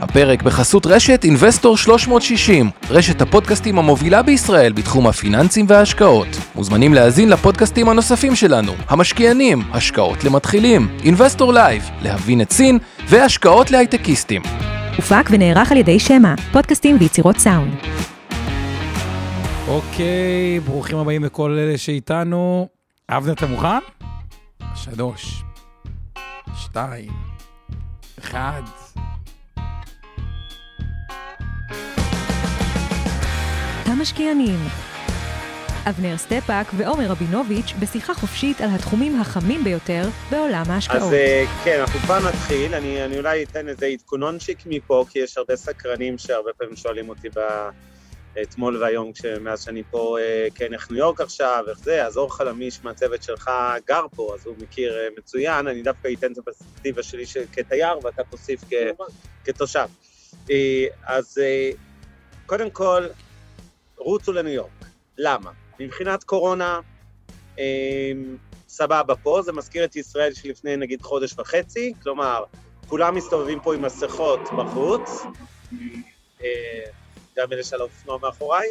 הפרק בחסות רשת Investor 360, רשת הפודקאסטים המובילה בישראל בתחום הפיננסים וההשקעות. מוזמנים להאזין לפודקאסטים הנוספים שלנו, המשקיענים, השקעות למתחילים, Investor Live, להבין את סין והשקעות להייטקיסטים. הופק ונערך על ידי שמע, פודקאסטים ויצירות סאונד. אוקיי, ברוכים הבאים לכל אלה שאיתנו. אבנר, אתה מוכן? שלוש, שתיים, אחד. המשקיענים. אבנר סטפאק ועומר רבינוביץ' בשיחה חופשית על התחומים החמים ביותר בעולם ההשקעות. אז אה, כן, אנחנו כבר נתחיל, אני, אני אולי אתן איזה עדכונונצ'יק מפה, כי יש הרבה סקרנים שהרבה פעמים שואלים אותי אתמול והיום, מאז שאני פה, אה, כן, איך ניו יורק עכשיו, איך זה, אז אור חלמיש מהצוות שלך גר פה, אז הוא מכיר אה, מצוין, אני דווקא אתן את הפרספקטיבה שלי כתייר, ואתה תוסיף כתושב. אז קודם כל, רוצו לניו יורק. למה? מבחינת קורונה, אה, סבבה פה, זה מזכיר את ישראל שלפני נגיד חודש וחצי, כלומר, כולם מסתובבים פה עם מסכות בחוץ, אה, גם אלה של האופנוע מאחוריי,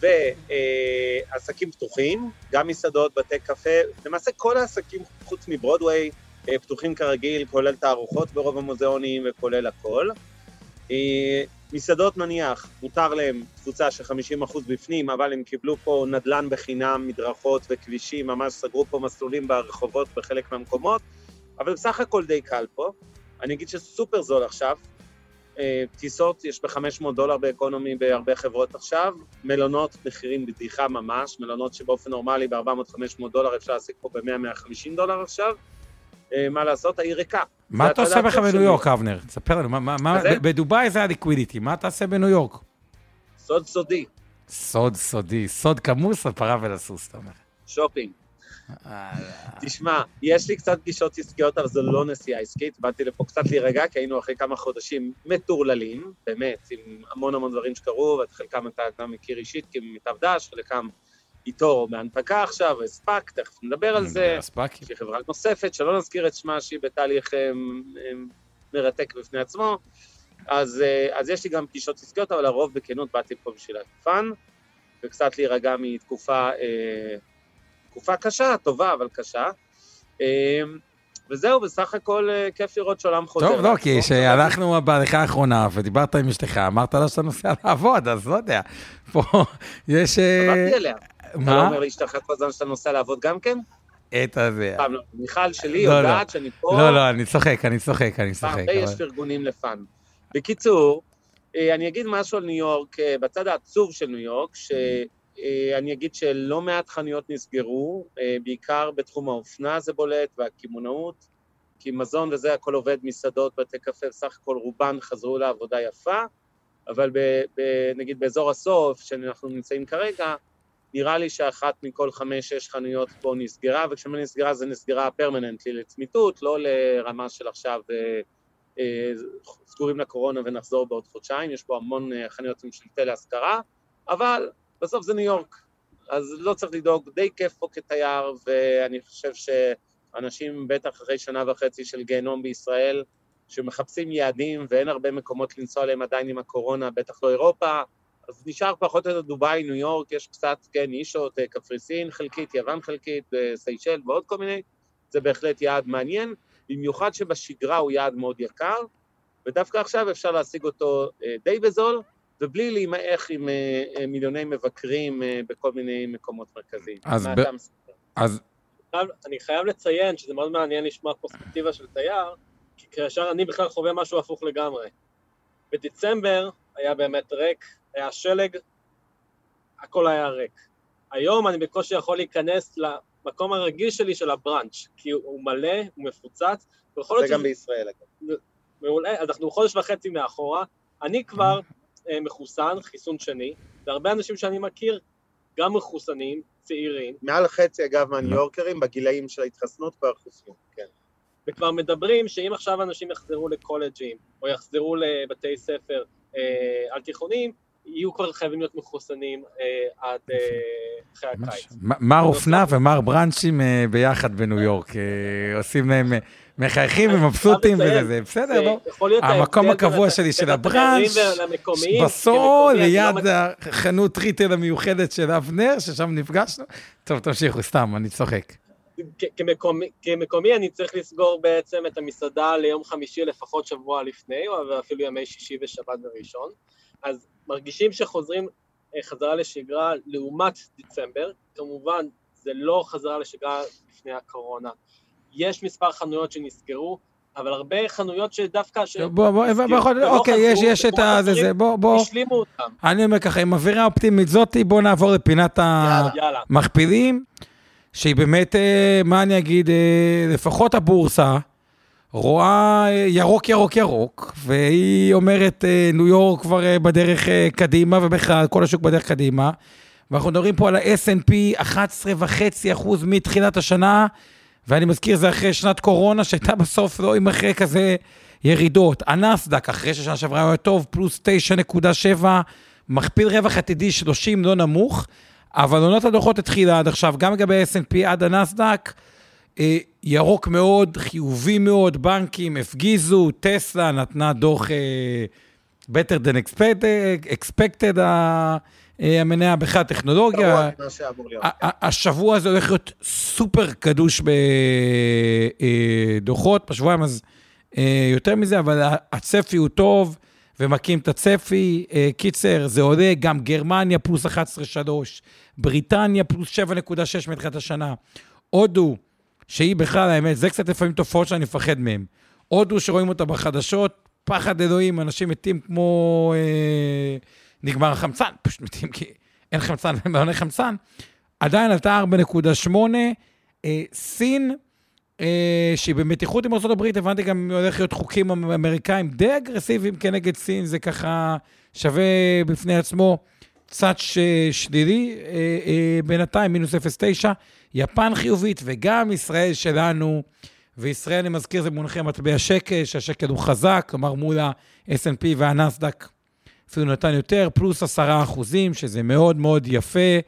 ועסקים אה, פתוחים, גם מסעדות, בתי קפה, למעשה כל העסקים חוץ מברודוויי אה, פתוחים כרגיל, כולל תערוכות ברוב המוזיאונים וכולל הכל. מסעדות נניח, מותר להם תפוצה של 50% בפנים, אבל הם קיבלו פה נדל"ן בחינם, מדרכות וכבישים, ממש סגרו פה מסלולים ברחובות בחלק מהמקומות, אבל בסך הכל די קל פה. אני אגיד שסופר זול עכשיו, אה, טיסות יש ב-500 דולר ב economy בהרבה חברות עכשיו, מלונות מחירים בדיחה ממש, מלונות שבאופן נורמלי ב-400-500 דולר אפשר להשיג פה ב-100-150 דולר עכשיו, מה לעשות, העיר ריקה. מה אתה עושה בכלל בניו יורק, אבנר? תספר לנו, בדובאי זה ה liquidity, מה אתה עושה בניו יורק? סוד סודי. סוד סודי, סוד כמוס על פרה ולסוס, אתה אומר. שופינג. תשמע, יש לי קצת פגישות עסקיות, אבל זו לא נסיעה עסקית, באתי לפה קצת להירגע, כי היינו אחרי כמה חודשים מטורללים, באמת, עם המון המון דברים שקרו, ואת חלקם אתה גם מכיר אישית, כי דש, חלקם איתו בהנפקה עכשיו, אספק, תכף נדבר על זה. אספק. יש לי חברה נוספת, שלא נזכיר את שמה, שהיא בתהליך אה, מרתק בפני עצמו. אז, אה, אז יש לי גם פגישות עסקיות, אבל הרוב בכנות באתי פה בשביל הפאן, וקצת להירגע מתקופה אה, תקופה קשה, טובה, אבל קשה. וזהו, בסך הכל כיף לראות שעולם חוזר. טוב, לא, כי כשהלכנו בהליכה האחרונה ודיברת עם אשתך, אמרת לה שאתה נוסע לעבוד, אז לא יודע. פה יש... עברתי אליה. מה? אתה לא אומר לאשתך כל הזמן שאתה נוסע לעבוד גם כן? את הזה. לא, מיכל שלי לא, יודעת לא. שאני פה... לא, לא, אני צוחק, אני צוחק, אני צוחק. הרבה יש פרגונים לפאן. בקיצור, אה, אני אגיד משהו על ניו יורק, אה, בצד העצוב של ניו יורק, שאני אגיד שלא מעט חנויות נסגרו, אה, בעיקר בתחום האופנה זה בולט, והקמעונאות, כי מזון וזה הכל עובד, מסעדות, בתי קפה, בסך הכל רובן חזרו לעבודה יפה, אבל ב, ב, נגיד באזור הסוף, שאנחנו נמצאים כרגע, נראה לי שאחת מכל חמש-שש חנויות פה נסגרה, וכשאני נסגרה זה נסגרה פרמננטלי לצמיתות, לא לרמה של עכשיו אה, אה, סגורים לקורונה ונחזור בעוד חודשיים, יש פה המון אה, חנויות של להשכרה, אבל בסוף זה ניו יורק, אז לא צריך לדאוג, די כיף פה כתייר, ואני חושב שאנשים, בטח אחרי שנה וחצי של גיהנום בישראל, שמחפשים יעדים ואין הרבה מקומות לנסוע אליהם עדיין עם הקורונה, בטח לא אירופה, אז נשאר פחות או יותר דובאי, ניו יורק, יש קצת, כן, נישות, אה, קפריסין חלקית, יוון חלקית, אה, סיישל ועוד כל מיני, זה בהחלט יעד מעניין, במיוחד שבשגרה הוא יעד מאוד יקר, ודווקא עכשיו אפשר להשיג אותו אה, די בזול, ובלי להימעך עם מיליוני מבקרים בכל מיני מקומות מרכזיים. אז, ב... אז... אני חייב לציין שזה מאוד מעניין לשמוע פרספקטיבה של תייר, כי כאשר אני בכלל חווה משהו הפוך לגמרי. בדצמבר היה באמת ריק, היה שלג, הכל היה ריק. היום אני בקושי יכול להיכנס למקום הרגיש שלי של הבראנץ', כי הוא מלא, הוא מפוצץ. זה גם. בישראל אגב. מעולה, אז אנחנו חודש וחצי מאחורה, אני כבר אה, מחוסן, חיסון שני, והרבה אנשים שאני מכיר גם מחוסנים, צעירים. מעל חצי אגב מהניו יורקרים בגילאים של ההתחסנות כבר חוסנו, כן. וכבר מדברים שאם עכשיו אנשים יחזרו לקולג'ים, או יחזרו לבתי ספר אה, על תיכונים, יהיו כבר חייבים להיות מחוסנים אה, עד אה, אחרי הקיץ. מר אופנה ומר בראנצ'ים אה, ביחד בניו יורק, אה, עושים להם, אה, מחייכים ומבסוטים וזה, בסדר, להיות המקום הקבוע שלי של הבראנץ', לא ליד החנות ריטל המיוחדת של אבנר, ששם נפגשנו. טוב, תמשיכו, סתם, אני צוחק. כמקומי, כמקומי אני צריך לסגור בעצם את המסעדה ליום חמישי לפחות שבוע לפני, או אפילו ימי שישי ושבת וראשון. אז מרגישים שחוזרים אה, חזרה לשגרה לעומת דצמבר, כמובן זה לא חזרה לשגרה לפני הקורונה. יש מספר חנויות שנסגרו, אבל הרבה חנויות שדווקא... ש- בוא, בוא, נסגרו בוא, ולא אוקיי, יש, יש את במקומות ה... זה, זה, בוא, בוא. השלימו אותם. אני אומר ככה, עם אווירה אופטימית זאתי, בוא נעבור לפינת. המכפילים, שהיא באמת, אה, מה אני אגיד, אה, לפחות הבורסה רואה אה, ירוק, ירוק, ירוק, והיא אומרת, אה, ניו יורק כבר אה, בדרך קדימה, ובכלל, כל השוק בדרך קדימה. ואנחנו מדברים פה על ה-S&P 11.5% מתחילת השנה, ואני מזכיר, זה אחרי שנת קורונה, שהייתה בסוף לא עם אחרי כזה ירידות. הנסדק, אחרי ששנה שעברה היה טוב, פלוס 9.7, מכפיל רווח עתידי 30 לא נמוך, אבל עונת הדוחות התחילה עד עכשיו, גם לגבי S&P עד הנסדק, ירוק מאוד, חיובי מאוד, בנקים הפגיזו, טסלה נתנה דוח אה, better than expected, expected ה- אה, המניה בכלל טכנולוגיה. גרוע ממה שאמור להיות. ה- ה- השבוע הזה הולך להיות סופר קדוש בדוחות, בשבועיים אז אה, יותר מזה, אבל הצפי הוא טוב ומכים את הצפי. אה, קיצר, זה עולה, גם גרמניה פלוס 11.3, בריטניה פלוס 7.6 מתחילת השנה, הודו, שהיא בכלל, האמת, זה קצת לפעמים תופעות שאני מפחד מהן. הודו שרואים אותה בחדשות, פחד אלוהים, אנשים מתים כמו... אה, נגמר החמצן, פשוט מתים כי אין חמצן, אין בעוני חמצן. עדיין עלתה 4.8. אה, סין, אה, שהיא במתיחות עם ארה"ב, הבנתי גם הולך להיות חוקים אמריקאים די אגרסיביים כנגד סין, זה ככה שווה בפני עצמו. ש- שלילי אה, אה, בינתיים, מינוס 0.9. יפן חיובית וגם ישראל שלנו. וישראל, אני מזכיר, זה מונחי מטבע שקל, שהשקל הוא חזק, כלומר מול ה-S&P והנסדק אפילו נתן יותר, פלוס עשרה אחוזים, שזה מאוד מאוד יפה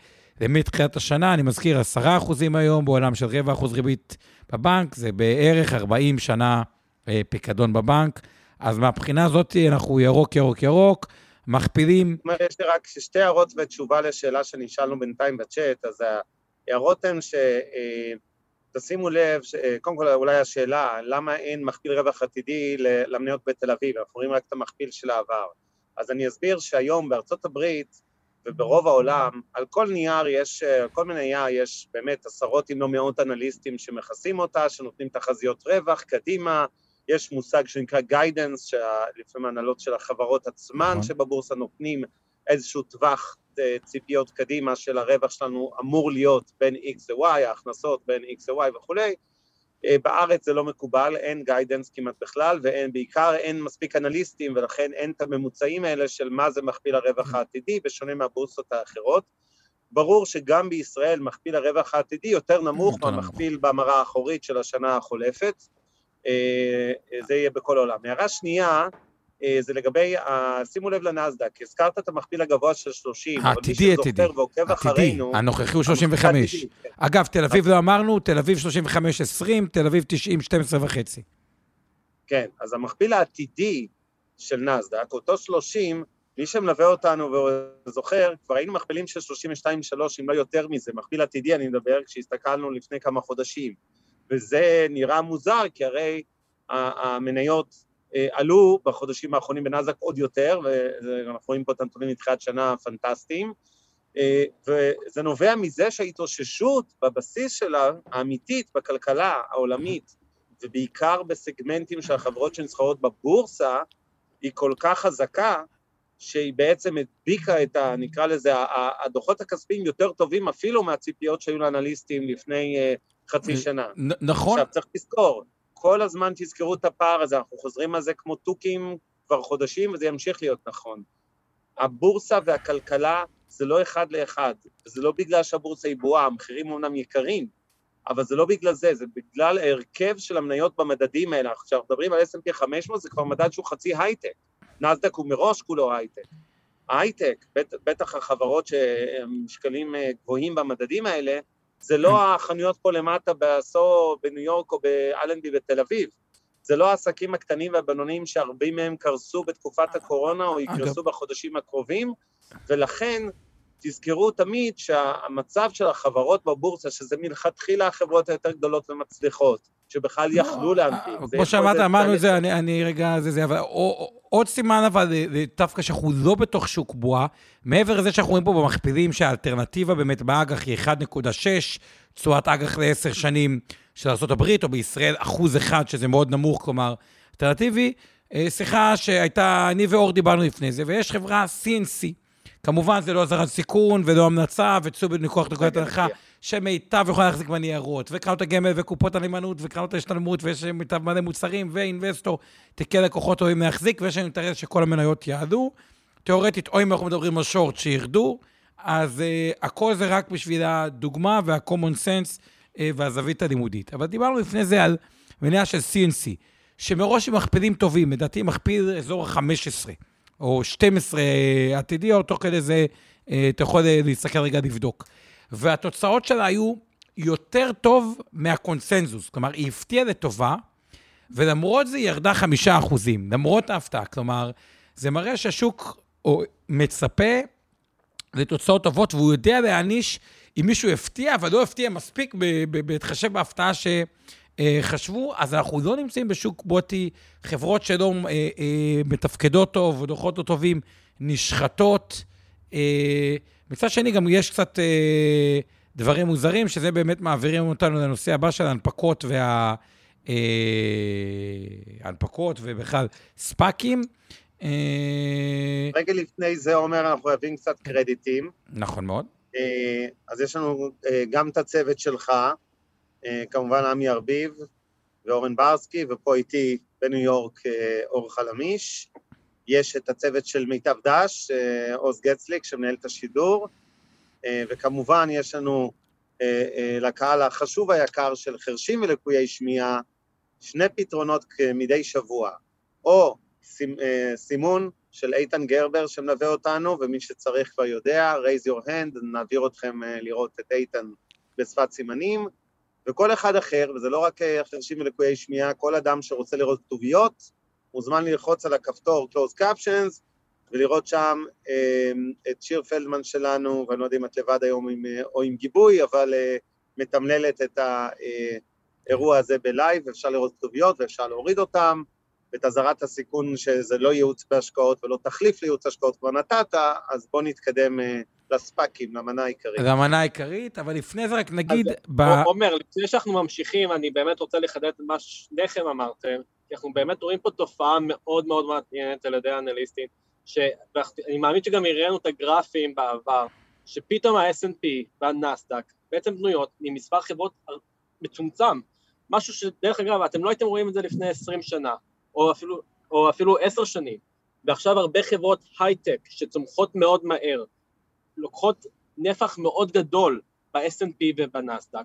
מתחילת השנה. אני מזכיר, עשרה אחוזים היום בעולם של רבע אחוז ריבית בבנק, זה בערך 40 שנה אה, פיקדון בבנק. אז מהבחינה הזאת אנחנו ירוק, ירוק, ירוק, מכפילים, יש לי רק שתי הערות ותשובה לשאלה שנשאלנו בינתיים בצ'אט, אז ההערות הן ש... אה, תשימו לב, ש- אה, קודם כל אולי השאלה, למה אין מכפיל רווח עתידי למניות בתל אביב, אנחנו רואים רק את המכפיל של העבר. אז אני אסביר שהיום בארצות הברית וברוב העולם, על כל נייר יש, אה, על כל מניה יש באמת עשרות אם לא מאות אנליסטים שמכסים אותה, שנותנים תחזיות רווח, קדימה, יש מושג שנקרא guidance, שלפעמים ההנהלות של החברות עצמן נכון. שבבורסה נותנים איזשהו טווח אה, ציפיות קדימה של הרווח שלנו אמור להיות בין X ל-Y, ההכנסות בין X ל-Y וכולי. אה, בארץ זה לא מקובל, אין גיידנס כמעט בכלל, ואין, בעיקר אין מספיק אנליסטים, ולכן אין את הממוצעים האלה של מה זה מכפיל הרווח העתידי, בשונה מהבורסות האחרות. ברור שגם בישראל מכפיל הרווח העתידי יותר נמוך. מהמכפיל במראה האחורית של השנה החולפת. אה, זה יהיה בכל העולם. הערה שנייה, זה לגבי, שימו לב לנסדק, הזכרת את המכפיל הגבוה של 30, אבל מי. שזוכר ועוקב עתידי, אחרינו, הנוכחי הוא המכפיל 35. העתידי, כן. אגב, תל אביב לא אמרנו, תל אביב 35-20, תל אביב 90, 12 וחצי. כן, אז המכפיל העתידי של נסדק, אותו 30, מי שמלווה אותנו וזוכר, כבר היינו מכפילים של 32-3, אם לא יותר מזה, מכפיל עתידי אני מדבר, כשהסתכלנו לפני כמה חודשים. וזה נראה מוזר, כי הרי המניות אה, עלו בחודשים האחרונים בנסדק עוד יותר, ואנחנו רואים פה את הנתונים מתחילת שנה הפנטסטיים, אה, וזה נובע מזה שההתאוששות בבסיס שלה, האמיתית, בכלכלה העולמית, ובעיקר בסגמנטים של החברות שנסחרות בבורסה, היא כל כך חזקה, שהיא בעצם הדביקה את ה... נקרא לזה, הדוחות הכספיים יותר טובים אפילו מהציפיות שהיו לאנליסטים לפני אה, חצי שנה. נכון, עכשיו, צריך לזכור, כל הזמן תזכרו את הפער הזה, אנחנו חוזרים על זה כמו תוכים כבר חודשים, וזה ימשיך להיות נכון. הבורסה והכלכלה זה לא אחד לאחד, זה לא בגלל שהבורסה היא בועה, המחירים אומנם יקרים, אבל זה לא בגלל זה, זה בגלל ההרכב של המניות במדדים האלה. כשאנחנו מדברים על S&P 500 זה כבר מדד שהוא חצי הייטק, נסדק הוא מראש כולו הייטק. ההייטק, בט, בטח החברות שמשקלים אה, גבוהים במדדים האלה, זה לא החנויות פה למטה בעשור בניו יורק או באלנבי בתל אביב, זה לא העסקים הקטנים והבינוניים שהרבים מהם קרסו בתקופת הקורונה או יקרסו בחודשים הקרובים, ולכן תזכרו תמיד שהמצב של החברות בבורסה, שזה מלכתחילה החברות היותר גדולות ומצליחות, שבכלל לא, יכלו להנפיק. כמו שאמרת, אמרנו את זה, אני, אני רגע, זה זה, אבל עוד סימן אבל, דווקא שאנחנו לא בתוך שוק בועה, מעבר לזה שאנחנו רואים פה במכפילים שהאלטרנטיבה באמת באג"ח היא 1.6, תשואת אג"ח לעשר שנים של ארה"ב, או בישראל אחוז אחד, שזה מאוד נמוך, כלומר, אלטרנטיבי. אה, שיחה שהייתה, אני ואור דיברנו לפני זה, ויש חברה CNC, כמובן זה לא אזהרת סיכון ולא המלצה, וצאו בניכוח נקודת הנחה, שמיטב יכולה להחזיק בניירות, וקרנות הגמל וקופות הנאמנות וקרנות ההשתלמות, ויש מיטב מלא מוצרים, ואינבסטור, תיקי לקוחות אוהבים להחזיק, ויש לנו אינטרס שכל המניות יעלו. תיאורטית, או אם אנחנו מדברים על שורט שירדו, אז uh, הכל זה רק בשביל הדוגמה וה-common sense uh, והזווית הלימודית. אבל דיברנו לפני זה על מניה של CNC, שמראש הם מכפילים טובים, לדעתי מכפיל אזור ה-15, או 12 uh, עתידי, או תוך כדי זה uh, אתה יכול uh, להסתכל רגע לבדוק. והתוצאות שלה היו יותר טוב מהקונסנזוס, כלומר, היא הפתיעה לטובה, ולמרות זה היא ירדה חמישה אחוזים, למרות ההפתעה. כלומר, זה מראה שהשוק מצפה לתוצאות טובות, והוא יודע להעניש אם מישהו הפתיע, אבל לא הפתיע מספיק בהתחשב בהפתעה שחשבו, אז אנחנו לא נמצאים בשוק בוטי, חברות שלא אה, אה, מתפקדות טוב, או דוחות לא טובים, נשחטות. אה, מצד שני, גם יש קצת דברים מוזרים, שזה באמת מעבירים אותנו לנושא הבא של ההנפקות וה... הנפקות ובכלל ספאקים. אה, רגע לפני זה, עומר, אנחנו חייבים קצת קרדיטים. נכון מאוד. אה, אז יש לנו אה, גם את הצוות שלך, כמובן עמי ארביב ואורן ברסקי, ופה איתי בניו יורק אור חלמיש. יש את הצוות של מיטב דש, עוז גצליק, שמנהל את השידור, וכמובן יש לנו לקהל החשוב היקר של חרשים ולקויי שמיעה, שני פתרונות מדי שבוע, או אה, סימון של איתן גרבר שמלווה אותנו, ומי שצריך כבר יודע, raise your hand, נעביר אתכם אה, לראות את איתן בשפת סימנים, וכל אחד אחר, וזה לא רק אה, חרשים ולקויי שמיעה, כל אדם שרוצה לראות כתוביות, מוזמן ללחוץ על הכפתור close captions, ולראות שם אה, את שיר פלדמן שלנו, ואני לא יודע אם את לבד היום עם, או עם גיבוי, אבל אה, מתמללת את האירוע הזה בלייב, אפשר לראות כתוביות ואפשר להוריד אותם. ואת אזהרת הסיכון שזה לא ייעוץ בהשקעות ולא תחליף לייעוץ השקעות כבר נתת, אז בוא נתקדם אה, לספאקים, למנה העיקרית. למנה העיקרית, אבל לפני זה רק נגיד... אז, ב... עומר, לפני שאנחנו ממשיכים, אני באמת רוצה לחדד את מה שניכם אמרתם, כי אנחנו באמת רואים פה תופעה מאוד מאוד מעניינת על ידי האנליסטים, שאני מאמין שגם הראינו את הגרפים בעבר, שפתאום ה snp והנסדק בעצם בנויות ממספר חברות מצומצם, משהו שדרך אגב, אתם לא הייתם רואים את זה לפני 20 שנה. או אפילו, או אפילו עשר שנים, ועכשיו הרבה חברות הייטק שצומחות מאוד מהר, לוקחות נפח מאוד גדול ב snp ובנסדק,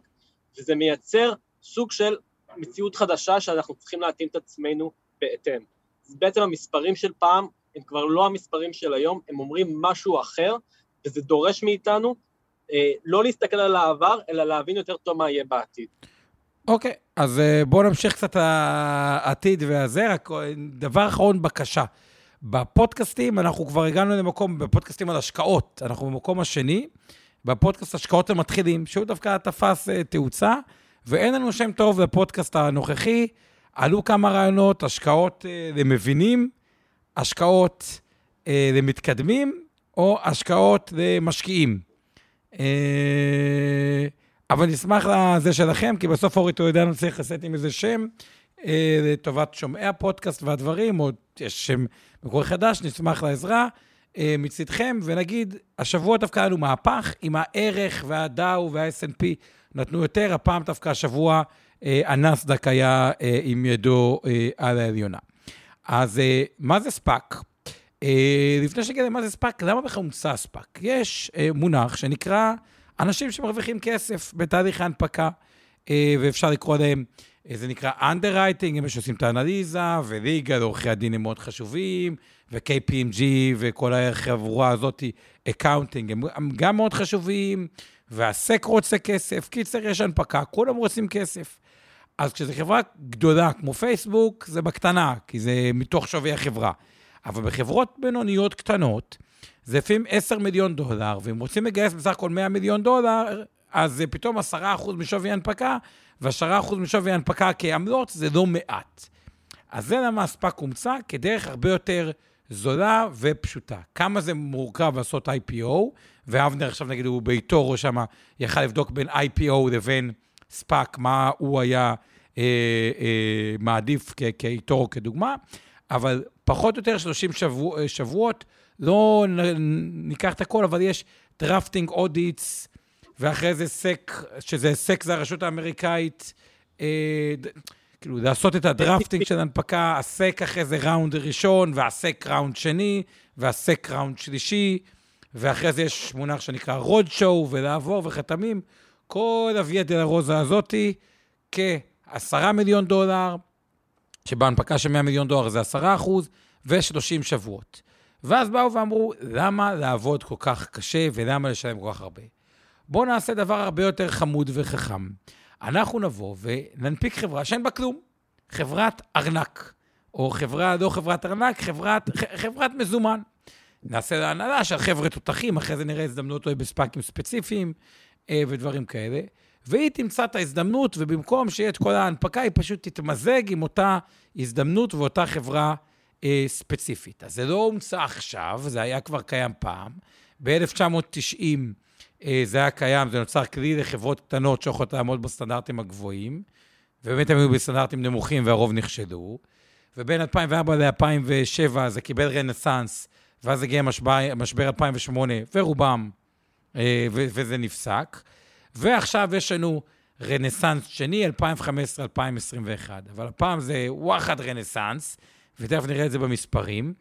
וזה מייצר סוג של מציאות חדשה שאנחנו צריכים להתאים את עצמנו בהתאם. אז בעצם המספרים של פעם הם כבר לא המספרים של היום, הם אומרים משהו אחר, וזה דורש מאיתנו אה, לא להסתכל על העבר, אלא להבין יותר טוב מה יהיה בעתיד. אוקיי, okay, אז אה, בואו נמשיך קצת העתיד והזה, רק אה, דבר אחרון, בקשה. בפודקאסטים, אנחנו כבר הגענו למקום, בפודקאסטים על השקעות, אנחנו במקום השני, בפודקאסט השקעות למתחילים, שהוא דווקא תפס uh, תאוצה, ואין לנו שם טוב לפודקאסט הנוכחי. עלו כמה רעיונות, השקעות למבינים, השקעות uh, למתקדמים, או השקעות למשקיעים. אבל נשמח לזה שלכם, כי בסוף אורי טולדנו צריך לצאת עם איזה שם אה, לטובת שומעי הפודקאסט והדברים, או יש שם מקורי חדש, נשמח לעזרה אה, מצדכם, ונגיד, השבוע דווקא היה לנו מהפך עם הערך והדאו וה snp נתנו יותר, הפעם דווקא השבוע אה, הנאסד"ק היה אה, עם ידו אה, על העליונה. אז אה, מה זה ספאק? אה, לפני שנגיד למה זה ספאק, למה בכלל הומצא ספאק? יש אה, מונח שנקרא... אנשים שמרוויחים כסף בתהליך ההנפקה, אה, ואפשר לקרוא להם, אה, זה נקרא underwriting, הם שעושים את האנליזה, ו legal, עורכי הדין הם מאוד חשובים, ו-KPMG וכל החבורה הזאת, accounting, הם גם מאוד חשובים, וה SEC רוצה כסף, קיצר, יש הנפקה, כולם רוצים כסף. אז כשזו חברה גדולה כמו פייסבוק, זה בקטנה, כי זה מתוך שווי החברה. אבל בחברות בינוניות קטנות, זה לפעמים 10 מיליון דולר, ואם רוצים לגייס בסך הכל 100 מיליון דולר, אז פתאום 10% משווי הנפקה, ו-10% משווי הנפקה כעמלות זה לא מעט. אז זה למה הספאק הומצא כדרך הרבה יותר זולה ופשוטה. כמה זה מורכב לעשות IPO, ואבנר עכשיו נגיד הוא ב eToro שמה יכל לבדוק בין IPO לבין ספאק, מה הוא היה אה, אה, מעדיף כ eToro כדוגמה, אבל פחות או יותר 30 שבוע, שבועות, לא ניקח את הכל, אבל יש drafting audits, ואחרי זה SEC, שזה SEC זה הרשות האמריקאית, אה, כאילו, לעשות את ה drafting של הנפקה, ה SEC אחרי זה round ראשון, וה SEC round שני, וה SEC round שלישי, ואחרי זה יש מונח שנקרא roadshow, ולעבור וחתמים. כל הוויה דולורוזה הזאתי, כ-10 מיליון דולר, שבהנפקה של 100 מיליון דולר זה 10 אחוז, ו-30 שבועות. ואז באו ואמרו, למה לעבוד כל כך קשה ולמה לשלם כל כך הרבה? בואו נעשה דבר הרבה יותר חמוד וחכם. אנחנו נבוא וננפיק חברה שאין בה כלום. חברת ארנק, או חברה, לא חברת ארנק, חברת, חברת מזומן. נעשה להנהלה של חבר'ה תותחים, אחרי זה נראה הזדמנות אולי בספאקים ספציפיים אה, ודברים כאלה. והיא תמצא את ההזדמנות, ובמקום שיהיה את כל ההנפקה, היא פשוט תתמזג עם אותה הזדמנות ואותה חברה אה, ספציפית. אז זה לא הומצא עכשיו, זה היה כבר קיים פעם. ב-1990 אה, זה היה קיים, זה נוצר כלי לחברות קטנות שיכולות לעמוד בסטנדרטים הגבוהים, ובאמת הם היו בסטנדרטים נמוכים והרוב נכשלו. ובין 2004 ל-2007 זה קיבל רנסאנס, ואז הגיע משבר, משבר 2008, ורובם, אה, וזה נפסק. ועכשיו יש לנו רנסאנס שני, 2015-2021. אבל הפעם זה וואחד רנסאנס, ותכף נראה את זה במספרים.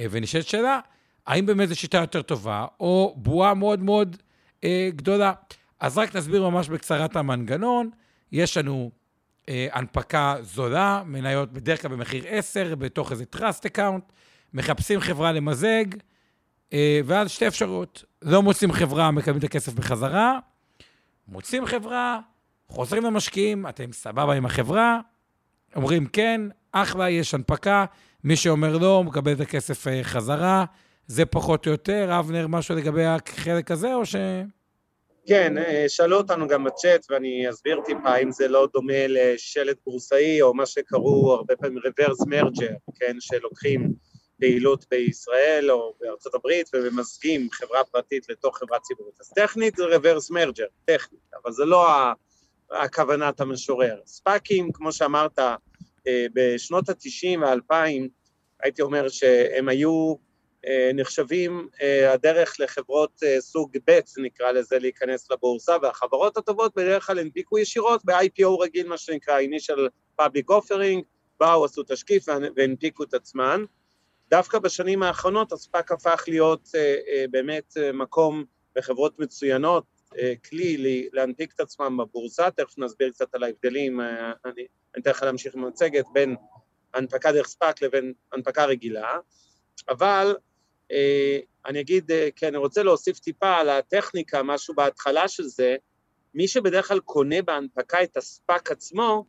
אה, ונשאלת שאלה, האם באמת זו שיטה יותר טובה, או בועה מאוד מאוד אה, גדולה. אז רק נסביר ממש בקצרה את המנגנון. יש לנו אה, הנפקה זולה, מניות בדרך כלל במחיר 10, בתוך איזה trust account, מחפשים חברה למזג, אה, ואז שתי אפשרויות. לא מוצאים חברה, מקבלים את הכסף בחזרה, מוצאים חברה, חוזרים למשקיעים, אתם סבבה עם החברה, אומרים כן, אחלה, יש הנפקה, מי שאומר לא, מקבל את הכסף אה, חזרה. זה פחות או יותר. אבנר, משהו לגבי החלק הזה, או ש... כן, אה, שאלו אותנו גם בצ'אט, ואני אסביר טיפה אם זה לא דומה לשלט בורסאי, או מה שקראו הרבה פעמים reverse merger, כן, שלוקחים פעילות בישראל או בארצות הברית וממזגים חברה פרטית לתוך חברה ציבורית. אז טכנית זה reverse merger, טכנית, אבל זה לא הכוונת המשורר. ספאקים, כמו שאמרת, אה, בשנות ה-90 וה-2000, הייתי אומר שהם היו נחשבים אה, הדרך לחברות סוג ב', נקרא לזה, להיכנס לבורסה, והחברות הטובות בדרך כלל הנפיקו ישירות ב-IPO רגיל, מה שנקרא initial public offering, באו, עשו תשקיף והנפיקו את עצמן. דווקא בשנים האחרונות הספאק הפך להיות באמת מקום בחברות מצוינות, כלי להנפיק את עצמם בבורסה, תכף נסביר קצת על ההבדלים, אני אני אתן לך להמשיך עם המצגת, בין הנפקה דרך ספאק לבין הנפקה רגילה, אבל אה, אני אגיד, אה, כן, אני רוצה להוסיף טיפה על הטכניקה, משהו בהתחלה של זה, מי שבדרך כלל קונה בהנפקה את הספאק עצמו,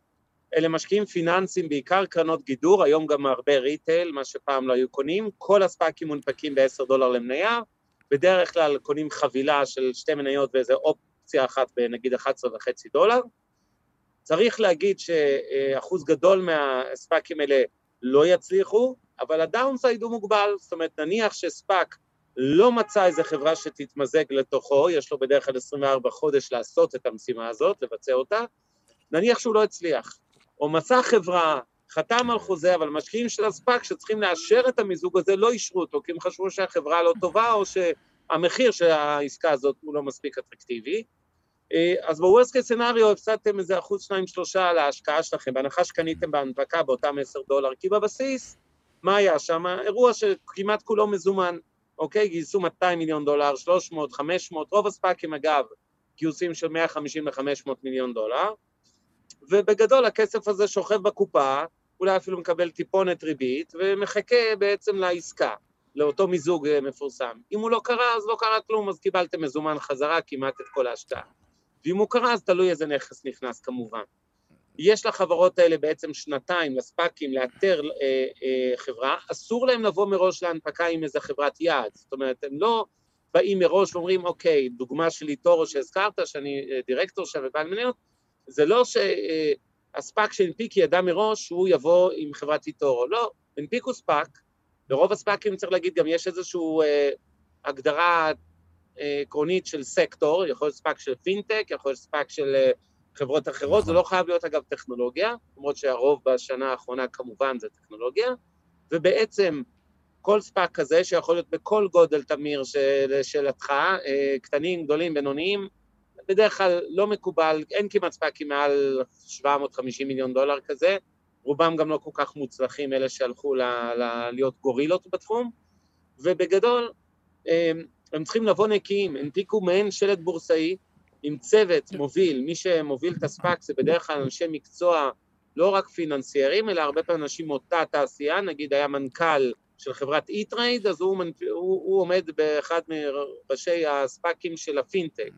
אלה משקיעים פיננסיים, בעיקר קרנות גידור, היום גם הרבה retail, מה שפעם לא היו קונים, כל הספאקים מונפקים ב-10 דולר למניה, בדרך כלל קונים חבילה של שתי מניות ואיזה אופציה אחת בנגיד 11 וחצי דולר, צריך להגיד שאחוז גדול מהספאקים האלה לא יצליחו, אבל הדאונסייד הוא מוגבל, זאת אומרת נניח שספאק לא מצא איזה חברה שתתמזג לתוכו, יש לו בדרך כלל 24 חודש לעשות את המשימה הזאת, לבצע אותה, נניח שהוא לא הצליח, או מצא חברה, חתם על חוזה, אבל משקיעים של הספאק שצריכים לאשר את המיזוג הזה לא אישרו אותו, כי הם חשבו שהחברה לא טובה, או שהמחיר של העסקה הזאת הוא לא מספיק אטרקטיבי, אה, אז בוורסט קייס סנאריו הפסדתם איזה אחוז, שניים, שלושה על ההשקעה שלכם, בהנחה שקניתם בהנפקה באותם עשר דולר, כי בבסיס, מה היה שם? אירוע שכמעט כולו מזומן, אוקיי? גייסו 200 מיליון דולר, 300, 500, רוב הספאקים אגב, גיוסים של 150 ל-500 מיליון דולר, ובגדול הכסף הזה שוכב בקופה, אולי אפילו מקבל טיפונת ריבית, ומחכה בעצם לעסקה, לאותו מיזוג אה, מפורסם. אם הוא לא קרה, אז לא קרה כלום, אז קיבלתם מזומן חזרה כמעט את כל ההשקעה. ואם הוא קרה, אז תלוי איזה נכס נכנס כמובן. יש לחברות האלה בעצם שנתיים, לספאקים, לאתר אה, אה, חברה, אסור להם לבוא מראש להנפקה עם איזה חברת יעד, זאת אומרת, הם לא באים מראש ואומרים, אוקיי, דוגמה של איטורו שהזכרת, שאני אה, דירקטור שם ובעל מניות, זה לא שהספאק אה, שהנפיק ידע מראש שהוא יבוא עם חברת איטורו, לא, הנפיקו ספאק, ברוב הספאקים צריך להגיד גם יש איזושהי אה, הגדרה אה, עקרונית של סקטור, יכול להיות ספאק של פינטק, יכול להיות ספאק של אה, חברות אחרות, זה נכון. לא חייב להיות אגב טכנולוגיה, למרות שהרוב בשנה האחרונה כמובן זה טכנולוגיה, ובעצם כל ספאק כזה, שיכול להיות בכל גודל תמיר לשאלתך, אה, קטנים, גדולים, בינוניים, בדרך כלל לא מקובל, אין כמעט ספאקים מעל 750 מיליון דולר כזה, רובם גם לא כל כך מוצלחים, אלה שהלכו ל, ל, להיות גורילות בתחום, ובגדול, אה, הם צריכים לבוא נקיים, הנפיקו מעין שלט בורסאי עם צוות מוביל, מי שמוביל את הספאק זה בדרך כלל אנשי מקצוע לא רק פיננסיירים, אלא הרבה פעמים אנשים מאותה תעשייה, נגיד היה מנכ"ל של חברת e-trade, אז הוא, הוא, הוא עומד באחד מראשי הספאקים של הפינטק.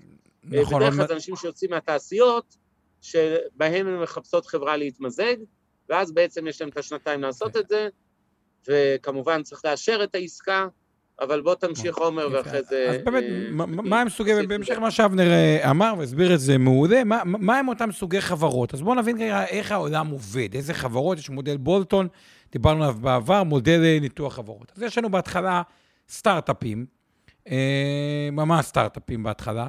נכון. בדרך כלל זה אנשים שיוצאים מהתעשיות, שבהם הן מחפשות חברה להתמזג, ואז בעצם יש להם את השנתיים לעשות את זה, וכמובן צריך לאשר את העסקה, אבל בוא תמשיך עומר ואחרי זה... אז באמת, אה, מה הם סוגי, בהמשך למה שאבנר אה, אמר והסביר את זה מעולה, מה הם אותם סוגי חברות? אז בואו נבין כרגע איך העולם עובד, איזה חברות, יש מודל בולטון, דיברנו עליו בעבר, מודל אה, ניתוח חברות. אז יש לנו בהתחלה סטארט-אפים, ממש סטארט-אפים בהתחלה,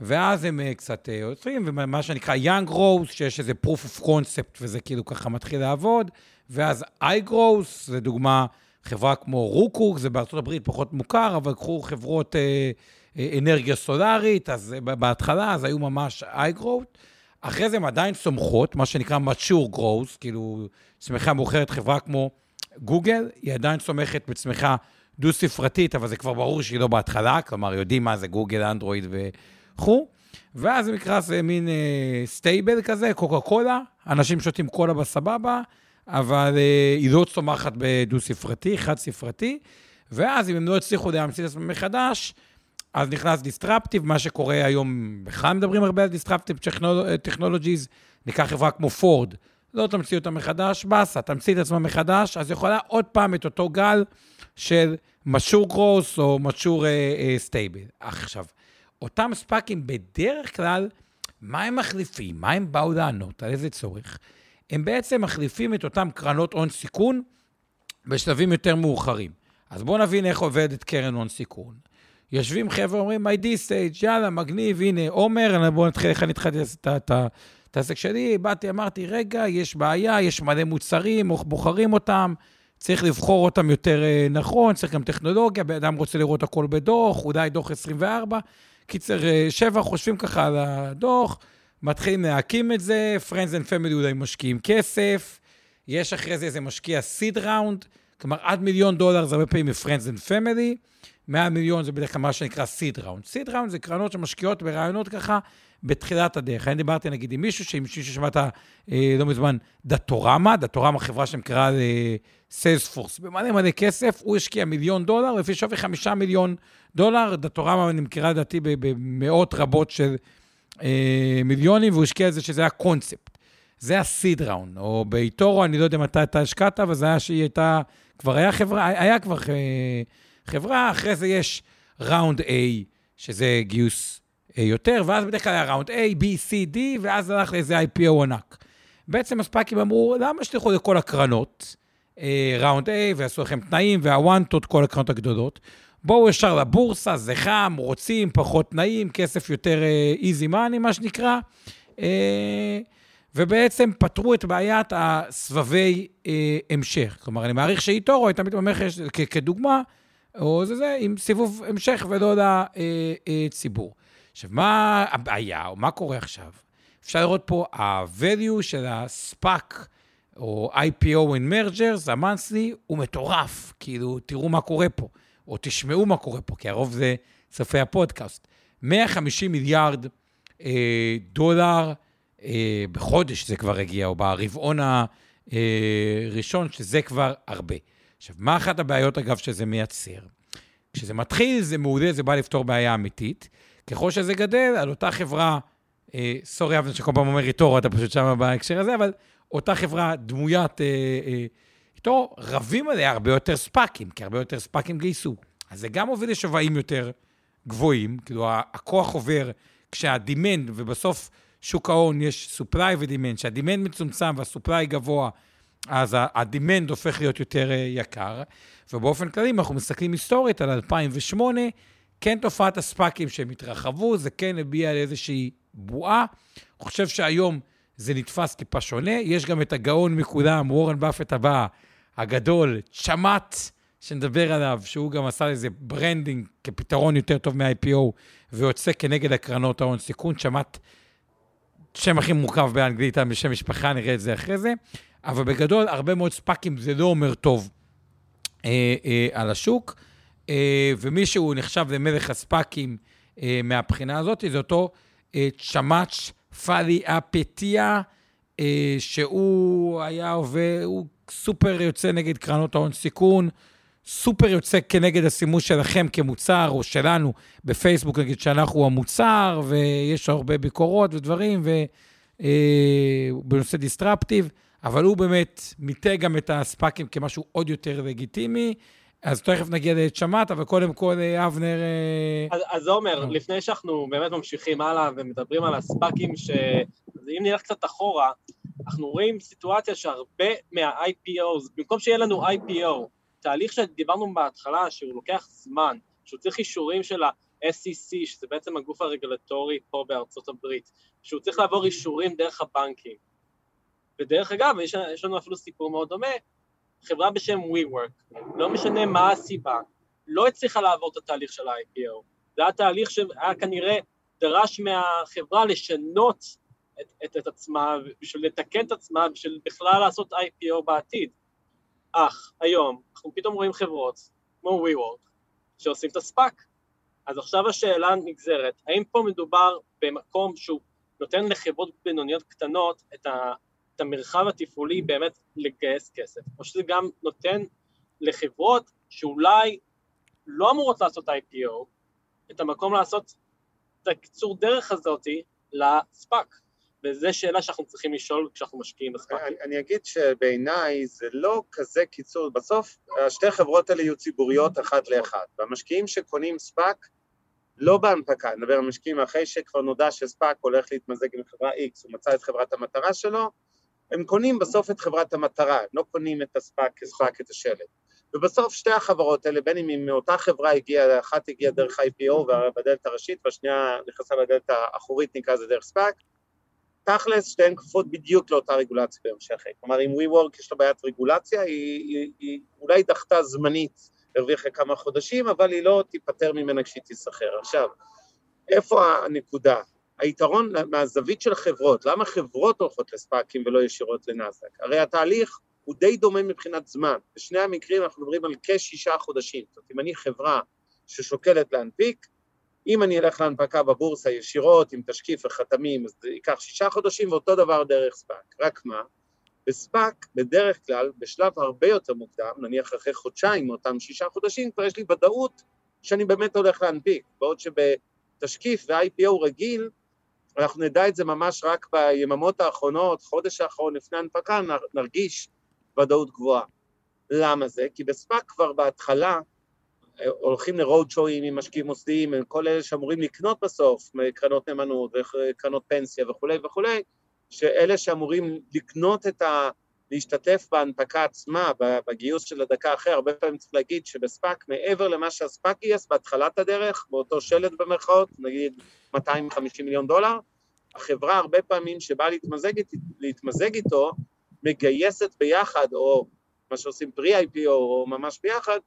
ואז הם קצת יוצרים, ומה שנקרא young growth, שיש איזה proof of concept, וזה כאילו ככה מתחיל לעבוד, ואז i growth, זה דוגמה... חברה כמו רוקוק, זה בארצות הברית פחות מוכר, אבל קחו חברות אה, אה, אנרגיה סולארית, אז בהתחלה, אז היו ממש איי-גרוט. אחרי זה הן עדיין צומחות, מה שנקרא mature growth, כאילו צמיחה מאוחרת, חברה כמו גוגל, היא עדיין צומחת בצמיחה דו-ספרתית, אבל זה כבר ברור שהיא לא בהתחלה, כלומר, יודעים מה זה גוגל, אנדרואיד וכו'. ואז זה נקרא, זה מין stable אה, כזה, קוקה קולה, אנשים שותים קולה בסבבה, אבל היא לא צומחת בדו-ספרתי, חד-ספרתי, ואז אם הם לא הצליחו להמציא את עצמם מחדש, אז נכנס disruptive, מה שקורה היום, בכלל מדברים הרבה על disruptive technologies, ניקח חברה כמו פורד, לא תמציא אותה מחדש, באסה, תמציא את עצמה מחדש, אז יכולה עוד פעם את אותו גל של משור גרוס או משור stable. Uh, uh, עכשיו, אותם ספאקים בדרך כלל, מה הם מחליפים? מה הם באו לענות? על איזה צורך? הם בעצם מחליפים את אותם קרנות הון סיכון בשלבים יותר מאוחרים. אז בואו נבין איך עובדת קרן הון סיכון. יושבים חבר'ה ואומרים, idea stage, יאללה, מגניב, הנה, עומר, בואו נתחיל, איך אני התחלתי את העסק שלי, באתי, אמרתי, רגע, יש בעיה, יש מלא מוצרים, בוחרים אותם, צריך לבחור אותם יותר אה, נכון, צריך גם טכנולוגיה, בן אדם רוצה לראות הכל בדוח, אולי דוח 24. קיצר, אה, שבע חושבים ככה על הדוח, מתחילים להקים את זה, Friends and Family אולי משקיעים כסף, יש אחרי זה איזה משקיע סיד ראונד, כלומר עד מיליון דולר זה הרבה פעמים מ-Friends and Family, 100 מיליון זה בדרך כלל מה שנקרא סיד ראונד. סיד ראונד זה קרנות שמשקיעות ברעיונות ככה בתחילת הדרך. אני דיברתי נגיד עם מישהו, שעם מישהו ששמעת אה, לא מזמן, Datorama, Datorama חברה שנקרא Salesforce, במלא מלא כסף, הוא השקיע מיליון דולר, לפי שווי חמישה מיליון דולר, Datorama נמכרה לדעתי במאות רבות של... אה, מיליונים, והוא השקיע את זה שזה היה קונספט. זה ה seed round, או ב eToro, אני לא יודע מתי אתה השקעת, אבל זה היה שהיא הייתה, כבר היה חברה, היה כבר אה, חברה, אחרי זה יש round A, שזה גיוס אה, יותר, ואז בדרך כלל היה round A, B, C, D, ואז הלך לאיזה IPO ענק. בעצם הספאקים אמרו, למה שתלכו לכל הקרנות, ראונד A, ויעשו לכם תנאים, והוואנטות, כל הקרנות הגדולות. בואו ישר לבורסה, זה חם, רוצים, פחות תנאים, כסף יותר איזי uh, מאני, מה שנקרא. Uh, ובעצם פתרו את בעיית הסבבי uh, המשך. כלומר, אני מעריך שאיתורו הייתה מתממשת כדוגמה, או זה זה, עם סיבוב המשך ולא לציבור. עכשיו, מה הבעיה, או מה קורה עכשיו? אפשר לראות פה ה-value של ה-SPAC, או IPO in mergers, המאנסלי, הוא מטורף. כאילו, תראו מה קורה פה. או תשמעו מה קורה פה, כי הרוב זה צופי הפודקאסט. 150 מיליארד אה, דולר אה, בחודש זה כבר הגיע, או ברבעון הראשון, שזה כבר הרבה. עכשיו, מה אחת הבעיות, אגב, שזה מייצר? כשזה מתחיל, זה מעולה, זה בא לפתור בעיה אמיתית. ככל שזה גדל, על אותה חברה אה, sorry אבנר שכל פעם אומר eToro, אתה פשוט שם בהקשר הזה, אבל אותה חברה דמוית אה, אה, eToro, רבים עליה הרבה יותר ספאקים, כי הרבה יותר ספאקים גייסו. אז זה גם מוביל לשווים יותר גבוהים, כאילו הכוח עובר כשה demand, ובסוף שוק ההון יש supply ו demand, כשה demand מצומצם וה supply גבוה, אז ה demand הופך להיות יותר אה, יקר. ובאופן כללי, אם אנחנו מסתכלים היסטורית על 2008, כן תופעת הספאקים שהם התרחבו, זה כן הביא לאיזושהי בועה. אני חושב שהיום זה נתפס טיפה שונה. יש גם את הגאון מכולם, וורן באפט הבא, הגדול, צ'מאט, שנדבר עליו, שהוא גם עשה איזה branding כפתרון יותר טוב מ-IPO, ויוצא כנגד הקרנות ההון סיכון. צ'מאט, שם הכי מורכב באנגלית, בשם משפחה, נראה את זה אחרי זה. אבל בגדול, הרבה מאוד ספאקים זה לא אומר טוב אה, אה, על השוק, אה, ומישהו נחשב למלך הספאקים אה, מהבחינה הזאת, זה אותו אה, צ'מאץ' פאלי אפטיה, אה, שהוא היה עובר, הוא סופר יוצא נגד קרנות ההון סיכון, סופר יוצא כנגד הסימוש שלכם כמוצר, או שלנו בפייסבוק, נגיד שאנחנו המוצר, ויש הרבה ביקורות ודברים, ובנושא אה, דיסטרפטיב. אבל הוא באמת מיתה גם את הספאקים כמשהו עוד יותר לגיטימי. אז תכף נגיע לצ'מאט, אבל קודם כל, אה, אבנר... אה, אז, אז עומר, no. לפני שאנחנו באמת ממשיכים הלאה ומדברים על הספאקים, ש... אם נלך קצת אחורה, אנחנו רואים סיטואציה שהרבה מה-IPOs, במקום שיהיה לנו IPO, תהליך שדיברנו בהתחלה, שהוא לוקח זמן, שהוא צריך אישורים של ה-SEC, שזה בעצם הגוף הרגולטורי פה בארצות הברית, שהוא צריך לעבור אישורים דרך הבנקים. ודרך אגב, יש, יש לנו אפילו סיפור מאוד דומה, חברה בשם WeWork, לא משנה מה הסיבה, לא הצליחה לעבור את התהליך של ה-IPO. זה היה תהליך שהיה כנראה דרש מהחברה לשנות את, את, את עצמה, בשביל לתקן את עצמה, בשביל בכלל לעשות IPO בעתיד. אך היום אנחנו פתאום רואים חברות כמו WeWork שעושים את הספאק. אז עכשיו השאלה נגזרת, האם פה מדובר במקום שהוא נותן לחברות בינוניות קטנות את ה... את המרחב התפעולי באמת לגייס כסף, או שזה גם נותן לחברות שאולי לא אמורות לעשות IPO, את המקום לעשות את הקיצור דרך הזאתי לספאק. וזו שאלה שאנחנו צריכים לשאול כשאנחנו משקיעים בספאקים. אני, אני אגיד שבעיניי זה לא כזה קיצור, בסוף השתי חברות האלה יהיו ציבוריות אחת לאחד, והמשקיעים שקונים ספאק, לא בהנפקה, נדבר על משקיעים אחרי שכבר נודע שספאק הולך להתמזג עם חברה X, הוא מצא את חברת המטרה שלו, הם קונים בסוף את חברת המטרה, הם לא קונים את הספאק כספאק את השלד. ובסוף שתי החברות האלה, בין אם היא מאותה חברה הגיעה, אחת הגיעה דרך IPO בדלת הראשית, והשנייה נכנסה בדלת האחורית, נקרא לזה דרך ספאק, תכלס שתיהן כפופות בדיוק לאותה רגולציה בהמשך. כלומר, אם WeWork יש לה בעיית רגולציה, היא, היא, היא אולי דחתה זמנית, הרוויחה כמה חודשים, אבל היא לא תיפטר ממנה כשהיא תיסחר. עכשיו, איפה הנקודה? היתרון מהזווית של החברות, למה חברות הולכות לספאקים ולא ישירות לנאסדק? הרי התהליך הוא די דומה מבחינת זמן, בשני המקרים אנחנו מדברים על כשישה חודשים, זאת אומרת אם אני חברה ששוקלת להנפיק, אם אני אלך להנפקה בבורסה ישירות עם תשקיף וחתמים אז זה ייקח שישה חודשים ואותו דבר דרך ספאק, רק מה? בספאק בדרך כלל בשלב הרבה יותר מוקדם, נניח אחרי חודשיים מאותם שישה חודשים כבר יש לי ודאות שאני באמת הולך להנפיק, בעוד שבתשקיף ו-IPO רגיל אנחנו נדע את זה ממש רק ביממות האחרונות, חודש האחרון לפני הנפקה, נרגיש ודאות גבוהה. למה זה? כי בספאק כבר בהתחלה הולכים לרוד שואים עם משקיעים מוסדיים, עם כל אלה שאמורים לקנות בסוף, קרנות נאמנות וקרנות פנסיה וכולי וכולי, שאלה שאמורים לקנות את ה... להשתתף בהנפקה עצמה, בגיוס של הדקה אחרי, הרבה פעמים צריך להגיד שבספאק, מעבר למה שהספאק גייס בהתחלת הדרך, באותו שלט במרכאות, נגיד 250 מיליון דולר, החברה הרבה פעמים שבאה להתמזג, להתמזג איתו, מגייסת ביחד, או מה שעושים פרי-IPO, או ממש ביחד,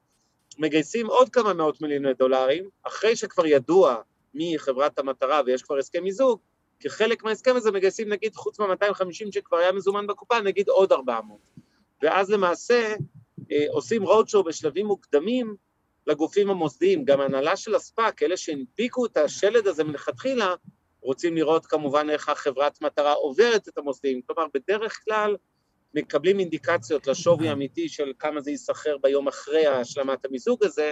מגייסים עוד כמה מאות מיליוני דולרים, אחרי שכבר ידוע מי חברת המטרה ויש כבר הסכם מיזוג, כחלק מההסכם הזה מגייסים נגיד חוץ מה-250 שכבר היה מזומן בקופה, נגיד עוד 400. ואז למעשה אה, עושים רודשו בשלבים מוקדמים לגופים המוסדיים, גם הנהלה של הספאק, אלה שהנפיקו את השלד הזה מלכתחילה, רוצים לראות כמובן איך החברת מטרה עוברת את המוסדיים, כלומר בדרך כלל מקבלים אינדיקציות לשווי האמיתי של כמה זה ייסחר ביום אחרי השלמת המיזוג הזה,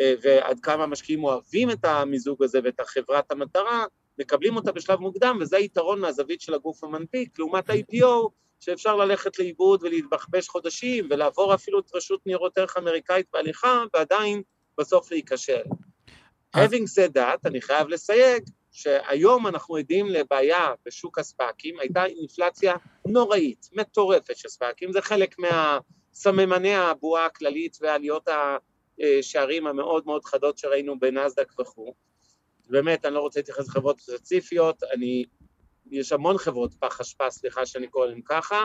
אה, ועד כמה המשקיעים אוהבים את המיזוג הזה ואת החברת המטרה, מקבלים אותה בשלב מוקדם, וזה היתרון מהזווית של הגוף המנפיק, לעומת ה-IPO, שאפשר ללכת לאיבוד ולהתבחבש חודשים, ולעבור אפילו את רשות ניירות ערך אמריקאית בהליכה, ועדיין בסוף להיכשל. Having said that, אני חייב לסייג שהיום אנחנו עדים לבעיה בשוק הספאקים, הייתה אינפלציה נוראית, מטורפת של ספאקים, זה חלק מהסממני הבועה הכללית ועליות השערים המאוד מאוד חדות שראינו בנסדק וכו'. באמת, אני לא רוצה להתייחס לחברות ספציפיות, אני, יש המון חברות פח אשפה, סליחה שאני קורא להם ככה,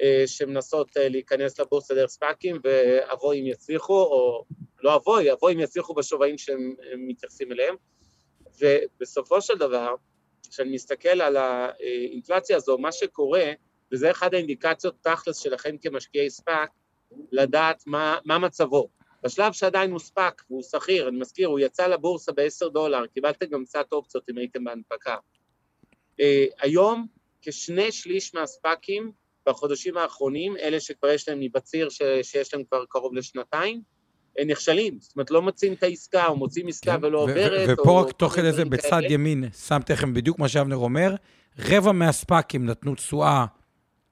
אה, שמנסות אה, להיכנס לבורסה דרך ספאקים, ואבוי אם יצליחו, או לא אבוי, אבוי אם יצליחו בשווים שהם מתייחסים אליהם. ובסופו של דבר, כשאני מסתכל על האינפלציה הזו, מה שקורה, וזה אחד האינדיקציות תכלס שלכם כמשקיעי ספאק, לדעת מה, מה מצבו. בשלב שעדיין הוא ספאק והוא שכיר, אני מזכיר, הוא יצא לבורסה ב-10 דולר, קיבלתם גם קצת אופציות אם הייתם בהנפקה. Uh, היום כשני שליש מהספאקים בחודשים האחרונים, אלה שכבר יש להם מבציר שיש להם כבר קרוב לשנתיים, נכשלים, זאת אומרת לא מוצאים את העסקה, או מוצאים עסקה כן. ולא עוברת. ופה או רק תוך כל מיני כדי זה, בצד כאלה. ימין, שמתי לכם בדיוק מה שאבנר אומר, רבע מהספאקים נתנו תשואה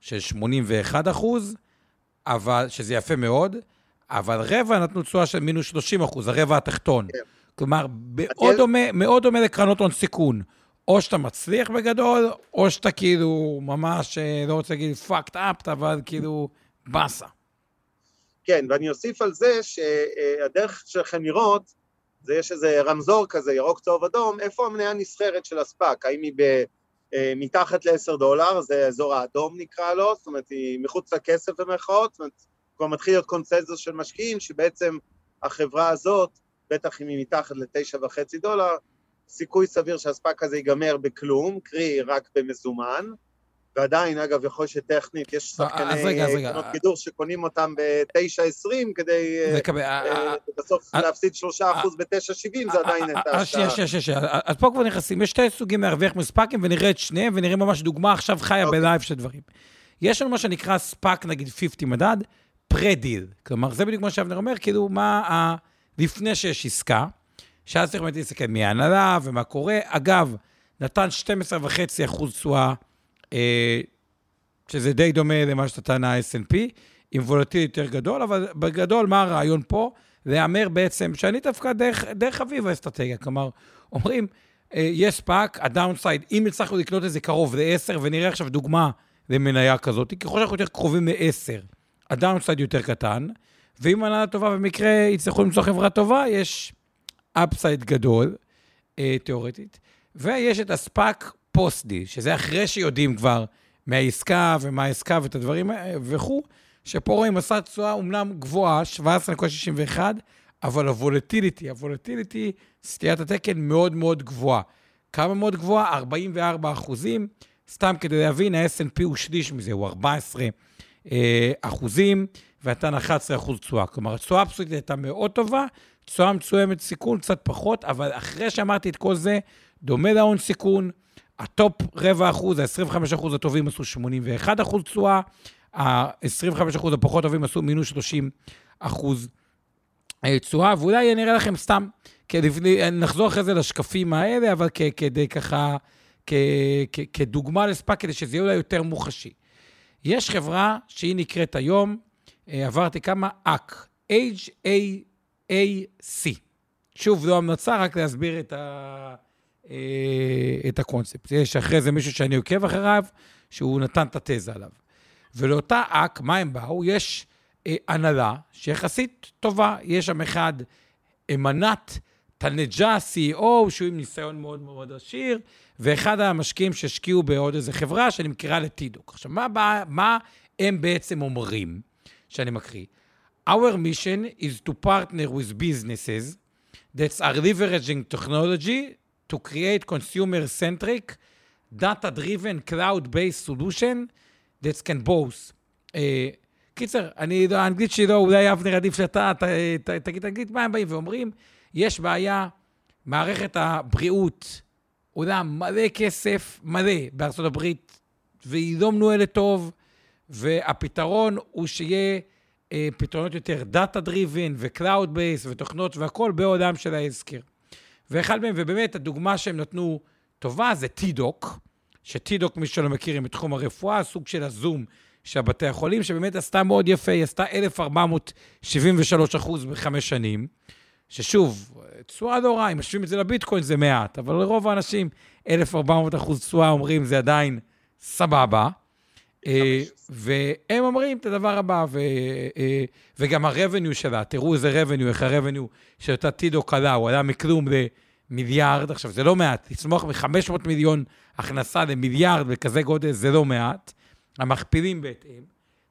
של 81 אחוז, אבל, שזה יפה מאוד, אבל רבע נתנו תשואה של מינוס 30 אחוז, הרבע התחתון. כן. כלומר, מאוד דומה, מאוד דומה לקרנות הון סיכון. או שאתה מצליח בגדול, או שאתה כאילו ממש, אה, לא רוצה להגיד fucked up, אבל כאילו באסה. כן, ואני אוסיף על זה שהדרך שלכם לראות, זה יש איזה רמזור כזה, ירוק, צהוב, אדום, איפה המניה הנסחרת של הספאק, האם היא ב, אה, מתחת ל-10 דולר, זה האזור האדום נקרא לו, זאת אומרת, היא מחוץ לכסף במרכאות, זאת אומרת, כבר מתחיל להיות קונצנזוס של משקיעים, שבעצם החברה הזאת, בטח אם היא מתחת ל-9.5 דולר, סיכוי סביר שהספאק הזה ייגמר בכלום, קרי רק במזומן, ועדיין, אגב, יכול שטכנית, יש אה, אז שחקני. קרנות גידור שקונים אותם ב-9.20 כדי אה, אה, בסוף אה, להפסיד 3% ב-9.70, זה עדיין אה, הייתה אה, שנייה, שנייה, שנייה. אז פה כבר נכנסים, יש שתי סוגים להרוויח מספאקים, ונראה את שניהם, ונראה ממש דוגמה עכשיו חיה אוקיי. ב live של דברים. יש לנו מה שנקרא ספאק, נגיד 50 מדד, pre-deal. כלומר, זה בדיוק מה שאבנר אומר, כאילו, מה ה... לפני שיש עסקה, שאז צריך באמת להסתכל מי ההנהלה ומה קורה. אגב, נתן 12.5 אחוז תשואה, אה, שזה די דומה למה שנתן ה-S&P, עם volatility יותר גדול, אבל בגדול, מה הרעיון פה? להמר בעצם, שאני דווקא דרך, דרך אביב האסטרטגיה, כלומר, אומרים, אה, יש פאק, הדאונסייד, אם הצלחנו לקנות את זה קרוב ל-10, ונראה עכשיו דוגמה למניה כזאת, ככל שאנחנו יותר קרובים ל-10, ה downside יותר קטן, ואם הנהלה טובה במקרה יצטרכו למצוא חברה טובה, יש upside גדול, אה, תיאורטית, ויש את הספאק post-deal, שזה אחרי שיודעים כבר מהעסקה ומה העסקה ואת הדברים וכו', שפה רואים עשה תשואה אומנם גבוהה, 17.61, אבל הוולטיליטי, הוולטיליטי, סטיית התקן מאוד מאוד גבוהה. כמה מאוד גבוהה? 44 אחוזים. סתם כדי להבין, ה-S&P הוא שליש מזה, הוא 14 אה, אחוזים, ונתן 11 אחוז תשואה. כלומר, התשואה האבסולוטית הייתה מאוד טובה, תשואה מצוימת סיכון קצת פחות, אבל אחרי שאמרתי את כל זה, דומה להון סיכון, ה top רבע אחוז, ה-25 אחוז הטובים עשו 81 אחוז תשואה, ה-25 אחוז הפחות טובים עשו מינוס 30 אחוז אה, תשואה, ואולי אני אראה לכם סתם, כדי, נחזור אחרי זה לשקפים האלה, אבל כ, כדי ככה, כ, כ, כדוגמה לספאק, כדי שזה יהיה אולי יותר מוחשי. יש חברה שהיא נקראת היום, אה, עברתי כמה, AC, H-A-A-C. שוב, לא המלצה, רק להסביר את, ה, את הקונספט. יש אחרי זה מישהו שאני עוקב אחריו, שהוא נתן את התזה עליו. ולאותה אק, מה הם באו? יש אה, הנהלה שיחסית טובה. יש שם אחד, אמנת תלנג'ה, CEO, שהוא עם ניסיון מאוד מאוד עשיר, ואחד המשקיעים שהשקיעו בעוד איזה חברה שנמכרה לטידוק. עכשיו, מה, מה הם בעצם אומרים, שאני מקריא? Our mission is to partner with businesses that are leveraging technology to create consumer-centric, data-driven, cloud-based solution that can both. Uh, קיצר, אני, לא- האנגלית שלי לא, אולי אבנר עדיף שאתה ת, ת, תגיד אנגלית, מה הם באים ואומרים? יש בעיה, מערכת הבריאות עולה מלא כסף, מלא, בארצות הברית, והיא לא מנוהלת טוב, והפתרון הוא שיהיה אה, פתרונות יותר data-driven ו-cloud base ותוכנות והכול בעולם של ה healthcare. ואחד מהם, ובאמת, הדוגמה שהם נתנו טובה זה Teladoc, ש- Teladoc, מי שלא מכיר, היא מתחום הרפואה, סוג של הזום של בתי החולים, שבאמת עשתה מאוד יפה, היא עשתה 1,473 אחוז בחמש שנים, ששוב, תשואה לא רעה, אם משווים את זה לביטקוין זה מעט, אבל לרוב האנשים 1,400 אחוז תשואה אומרים זה עדיין סבבה. אה, והם אומרים את הדבר הבא, ו, אה, וגם ה-revenue שלה, תראו איזה revenue, איך ה-revenue של אותה טידו קלה, הוא עלה מכלום למיליארד, עכשיו זה לא מעט, לצמוח מ-500 מיליון הכנסה למיליארד בכזה גודל זה לא מעט, המכפילים בהתאם.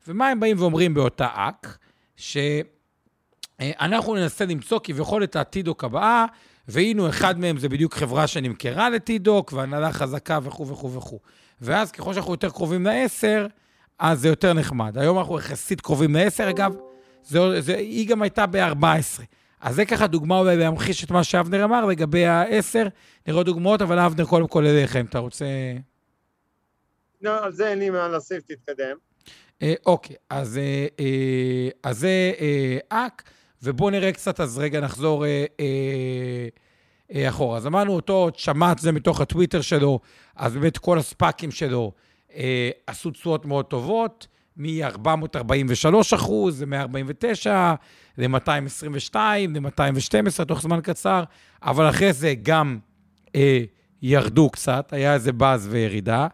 ומה הם באים ואומרים באותה אק? שאנחנו ננסה למצוא כביכול את הטידוק הבאה, והנה אחד מהם זה בדיוק חברה שנמכרה לטידוק, והנהלה חזקה וכו' וכו' וכו'. ואז ככל שאנחנו יותר קרובים ל-10, אז זה יותר נחמד. היום אנחנו יחסית קרובים ל-10, אגב, זה, זה, היא גם הייתה ב-14. אז זה ככה דוגמה אולי להמחיש את מה שאבנר אמר לגבי ה-10. נראה דוגמאות, אבל אבנר, קודם כל אליכם, אתה רוצה... לא, על זה אין לי מה להוסיף, תתקדם. אה, אוקיי, אז, אה, אה, אז זה אה, אק, ובואו נראה קצת, אז רגע נחזור אה, אה, אחורה. אז אמרנו אותו, שמעת זה מתוך הטוויטר שלו, אז באמת כל הספאקים שלו אה, עשו תשואות מאוד טובות, מ-443 אחוז, ל-149, ל-222, ל-212 תוך זמן קצר, אבל אחרי זה גם אה, ירדו קצת, היה איזה באז וירידה.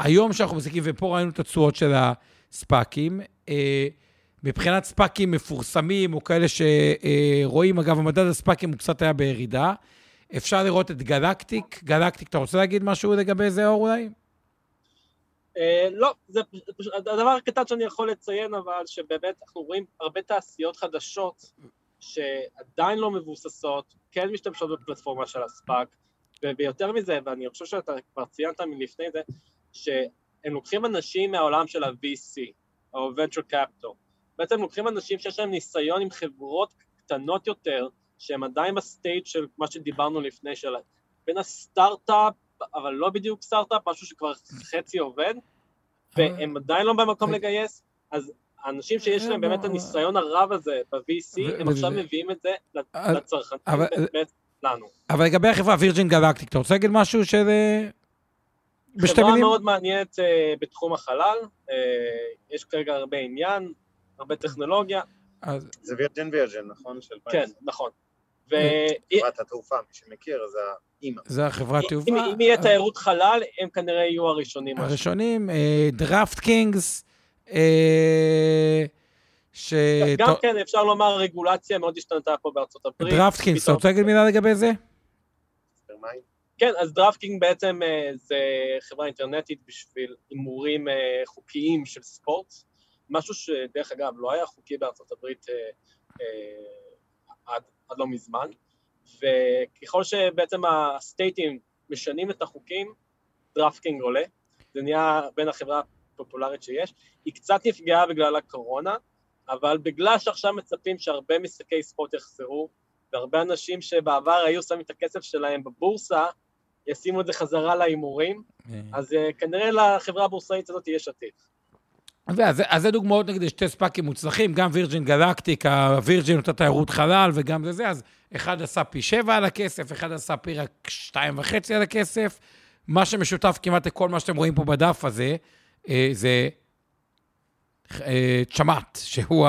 היום שאנחנו מסתכלים, ופה ראינו את התשואות של הספאקים, אה, מבחינת ספאקים מפורסמים, או כאלה שרואים, אגב, המדד הספאקים הוא קצת היה בירידה. אפשר לראות את גלקטיק. גלקטיק, אתה רוצה להגיד משהו לגבי זה, אור אולי? אה, לא, זה פשוט, הדבר הקטן שאני יכול לציין, אבל שבאמת אנחנו רואים הרבה תעשיות חדשות שעדיין לא מבוססות, כן משתמשות בפלטפורמה של הספאק, ויותר מזה, ואני חושב שאתה כבר ציינת מלפני זה, שהם לוקחים אנשים מהעולם של ה-VC, או venture capital. בעצם לוקחים אנשים שיש להם ניסיון עם חברות קטנות יותר, שהם עדיין ב state של מה שדיברנו לפני, של בין הסטארט-אפ, אבל לא בדיוק סטארט-אפ, משהו שכבר חצי עובד, והם עדיין לא במקום לגייס, אז האנשים שיש להם באמת הניסיון הרב הזה ב-VC, הם עכשיו מביאים את זה לצרכנים, באמת לנו. אבל לגבי החברה וירג'ין גלקטיק, אתה רוצה להגיד משהו שזה... בשתי מילים? חברה מאוד מעניינת אה, בתחום החלל, אה, יש כרגע הרבה עניין, הרבה טכנולוגיה. זה וירג'ין וירג'ין, נכון? כן, נכון. חברת התעופה, מי שמכיר, זה האימא. זה החברת תעופה. אם יהיה תיירות חלל, הם כנראה יהיו הראשונים. הראשונים, דראפט קינגס, ש... גם כן, אפשר לומר, רגולציה מאוד השתנתה פה בארצות הברית. DraftKings, אתה רוצה להגיד מילה לגבי זה? כן, אז DraftKings בעצם אה, זה חברה אינטרנטית בשביל הימורים אה, חוקיים של ספורט, משהו שדרך אגב לא היה חוקי בארצות הברית אה, עד, עד לא מזמן, וככל שבעצם הסטייטים משנים את החוקים, DraftKings עולה, זה נהיה בין החברה הפופולרית שיש, היא קצת נפגעה בגלל הקורונה, אבל בגלל שעכשיו מצפים שהרבה משחקי ספורט יחזרו, והרבה אנשים שבעבר היו שמים את הכסף שלהם בבורסה, ישימו את זה חזרה להימורים, כן. אז uh, כנראה לחברה הבורסאית הזאת יש עתיד. אז, אז זה דוגמאות נגיד שתי ספאקים מוצלחים, גם וירג'ין גלקטיק, הווירג'ין אותה תיירות חלל וגם זה זה, אז אחד עשה פי שבע על הכסף, אחד עשה פי רק שתיים וחצי על הכסף. מה שמשותף כמעט לכל מה שאתם רואים פה בדף הזה, אה, זה אה, צ'מאט, שהוא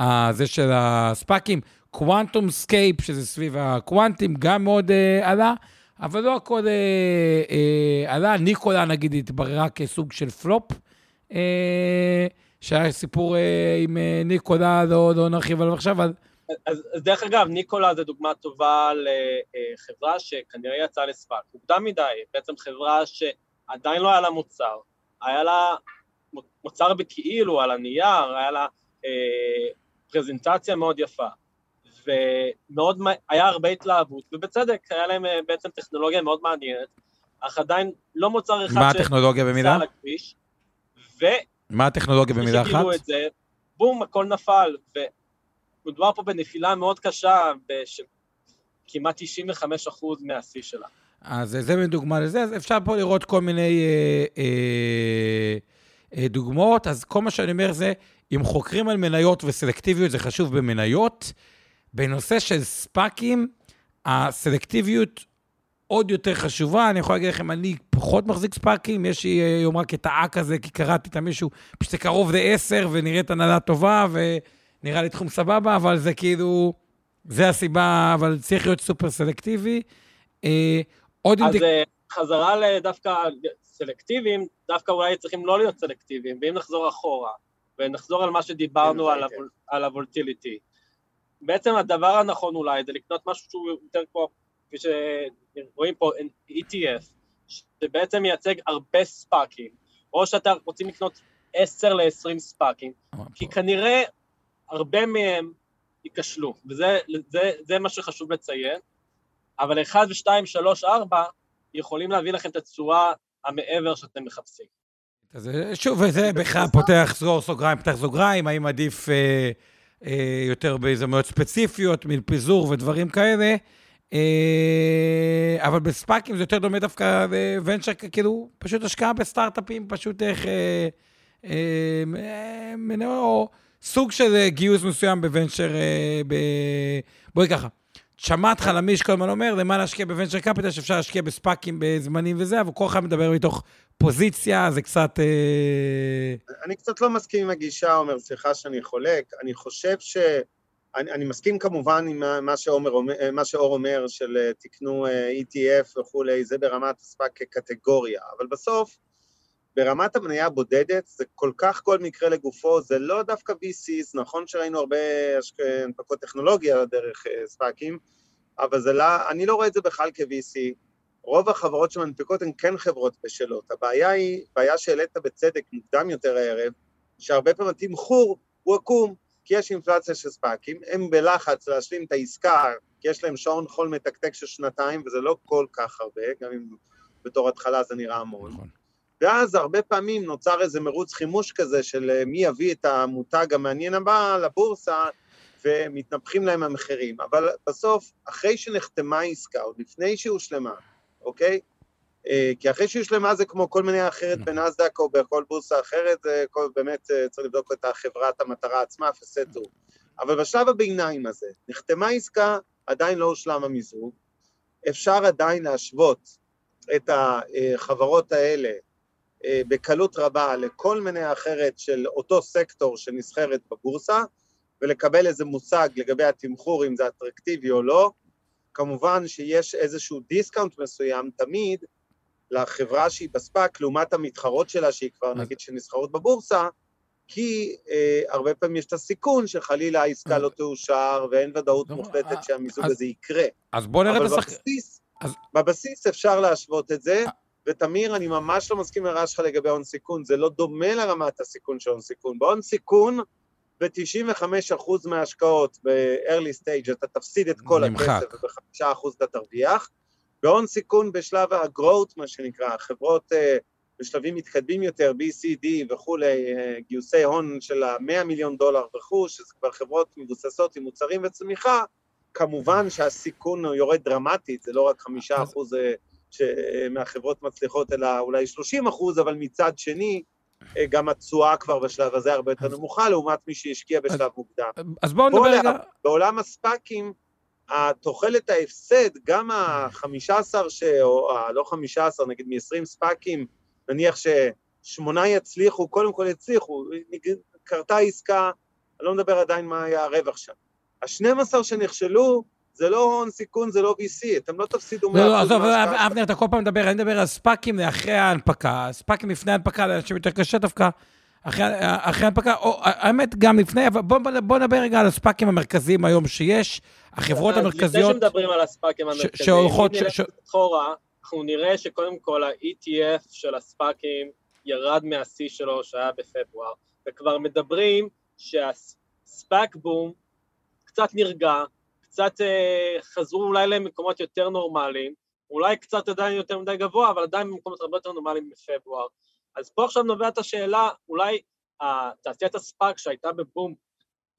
ה, זה של הספאקים. QuantumScape, שזה סביב הקוואנטים, גם מאוד אה, עלה. אבל לא הכל עלה. Nikola, נגיד, התבררה כסוג של פלופ, שהיה סיפור אה, עם אה, Nikola, לא, לא נרחיב עליו עכשיו, אבל... אז, אז דרך אגב, Nikola זה דוגמה טובה לחברה שכנראה יצאה לספאק. מוקדם מדי, בעצם חברה שעדיין לא היה לה מוצר, היה לה מוצר בכאילו, על הנייר, היה לה אה, פרזנטציה מאוד יפה. ומאוד, היה הרבה התלהבות, ובצדק, היה להם אה, בעצם טכנולוגיה מאוד מעניינת, אך עדיין לא מוצר אחד מה הטכנולוגיה במילה? לכביש, ו... מה הטכנולוגיה במילה אחת? את זה, בום, הכל נפל, ומדובר פה בנפילה מאוד קשה, בש... כמעט 95% מהשיא שלה. אז זה בדוגמה לזה, אז אפשר פה לראות כל מיני אה, אה, אה, דוגמאות, אז כל מה שאני אומר זה, אם חוקרים על מניות וסלקטיביות, זה חשוב במניות, בנושא של ספאקים, הסלקטיביות עוד יותר חשובה. אני יכול להגיד לכם, אני פחות מחזיק ספאקים, יש לי אה, יום רק את האק הזה, כי קראתי את המישהו, פשוט זה קרוב ל-10 ונראית הנהלה טובה, ונראה לי תחום סבבה, אבל זה כאילו, זה הסיבה, אבל צריך להיות סופר סלקטיבי. אה, עוד אז אינדיק... אה, חזרה לדווקא סלקטיביים, דווקא אולי צריכים לא להיות סלקטיביים, ואם נחזור אחורה, ונחזור על מה שדיברנו כן, על, כן. הוול, על הוולטיליטי. בעצם הדבר הנכון אולי זה לקנות משהו שהוא יותר כמו, כפי שרואים פה, ETF, שבעצם מייצג הרבה ספאקים, או שאתה רוצים לקנות 10 ל-20 ספאקים, כי כנראה הרבה מהם ייכשלו, וזה זה, זה מה שחשוב לציין, אבל 1 ו-2, 3, 4 יכולים להביא לכם את התשואה המעבר שאתם מחפשים. אז אה, שוב, וזה בכלל פותח סגור סוגריים, פתח סוגריים, האם עדיף אה, אה, יותר בהזדמנויות ספציפיות, מין פיזור ודברים כאלה. אה, אבל בספאקים זה יותר דומה דווקא לוונצ'ר, כאילו, פשוט השקעה בסטארט-אפים, פשוט איך... אה, אה, אה, או סוג של אה, גיוס מסוים בוונצ'ר, אה. בואי ככה. שמעת חלמיש כל הזמן אומר, למה להשקיע בוונצ'ר קפיטל, שאפשר להשקיע בספאקים בזמנים וזה, אבל כל אחד מדבר מתוך פוזיציה, זה קצת... אה, אני קצת לא מסכים עם הגישה, עומר, סליחה שאני חולק. אני חושב ש... אני, אני מסכים כמובן עם מה- מה, שעומר, אומר- מה שאור אומר, של אה, תקנו אה, ETF וכולי, זה ברמת הספק כקטגוריה, אבל בסוף, ברמת המניה הבודדת, זה כל כך כל מקרה לגופו, זה לא דווקא VCs, נכון שראינו הרבה הנפקות טכנולוגיה דרך אה, ספקים, אבל זה לא, אני לא רואה את זה בכלל כ-VC. רוב החברות שמנפיקות הן כן חברות בשלות. הבעיה היא, בעיה שהעלית בצדק מוקדם יותר הערב, שהרבה פעמים התמחור הוא עקום, כי יש אינפלציה של ספאקים, הם בלחץ להשלים את העסקה, כי יש להם שעון חול מתקתק של שנתיים, וזה לא כל כך הרבה, גם אם בתור התחלה זה נראה המון. נכון. ואז הרבה פעמים נוצר איזה מרוץ חימוש כזה של אה, מי יביא את המותג המעניין הבא לבורסה, ומתנפחים להם המחירים. אבל בסוף, אחרי שנחתמה עסקה, עוד לפני שהיא הושלמה, אוקיי? אה, כי אחרי שהיא הושלמה זה כמו כל מניה אחרת נכון. בנסדק או בכל בורסה אחרת, זה כל, באמת אה, צריך לבדוק את החברת המטרה עצמה, פסטו. אבל בשלב הביניים הזה, נחתמה עסקה, עדיין לא הושלם המיזוג, אפשר עדיין להשוות את החברות האלה אה, בקלות רבה לכל מניה אחרת של אותו סקטור שנסחרת בבורסה, ולקבל איזה מושג לגבי התמחור, אם זה אטרקטיבי או לא. כמובן שיש איזשהו discount מסוים תמיד לחברה שהיא בספאק, לעומת המתחרות שלה, שהיא כבר אז- נגיד שנסחרות בבורסה, כי אה, הרבה פעמים יש את הסיכון שחלילה העסקה אז- לא תאושר ואין ודאות מוחלטת אה, שהמיזוג אז- הזה יקרה. אז בואו נראה את אבל. בבסיס, אז- בבסיס אפשר להשוות את זה, ותמיר, אני ממש לא מסכים לרעש שלך לגבי הון סיכון, זה לא דומה לרמת הסיכון של הון סיכון. בהון סיכון, ב-95% מההשקעות ב-early stage אתה תפסיד את כל נמחק. הכסף, וב-5% אתה תרוויח. בהון סיכון בשלב ה-growth, מה שנקרא, חברות uh, בשלבים מתקדמים יותר, BCD וכולי, uh, גיוסי הון של ה-100 מיליון דולר וכו', שזה כבר חברות מבוססות עם מוצרים וצמיחה, כמובן שהסיכון יורד דרמטית, זה לא רק חמישה אחוז אה, מהחברות מצליחות, אלא אולי 30 אחוז, אבל מצד שני, אה, גם התשואה כבר בשלב הזה הרבה יותר נמוכה, לעומת מי שהשקיע בשלב מוקדם. אז בואו נדבר רגע... בעולם הספאקים, התוחלת ההפסד, גם ה-15, ש... או ה- לא 15, נגיד מ-20 ספאקים, נניח ששמונה יצליחו, קודם כל יצליחו, קרתה עסקה, אני לא מדבר עדיין מה היה הרווח שם. ה-12 שנכשלו, זה לא הון סיכון, זה לא VC, אתם לא תפסידו 100% לא, לא, עזוב, מההשקעה אבנר, אתה כל פעם מדבר, אני מדבר על ספאקים לאחרי ההנפקה. ספאקים לפני ההנפקה, לאנשים יותר קשה דווקא. אחרי אחרי ההנפקה, או האמת, גם לפני, אבל בואו בוא נדבר רגע על הספאקים המרכזיים היום שיש. החברות המרכזיות... לפני שמדברים על הספאקים המרכזיים, שהולכות- אם נלך ש- ש- אחורה, אנחנו נראה שקודם כל ה-ETF של הספאקים ירד מהשיא שלו שהיה בפברואר, וכבר מדברים שהספאק בום קצת נרגע, קצת אה, חזרו אולי למקומות יותר נורמליים, אולי קצת עדיין יותר מדי גבוה, אבל עדיין במקומות הרבה יותר נורמליים בפברואר. אז פה עכשיו נובעת השאלה, אולי אה, תעשיית הספאק שהייתה בבום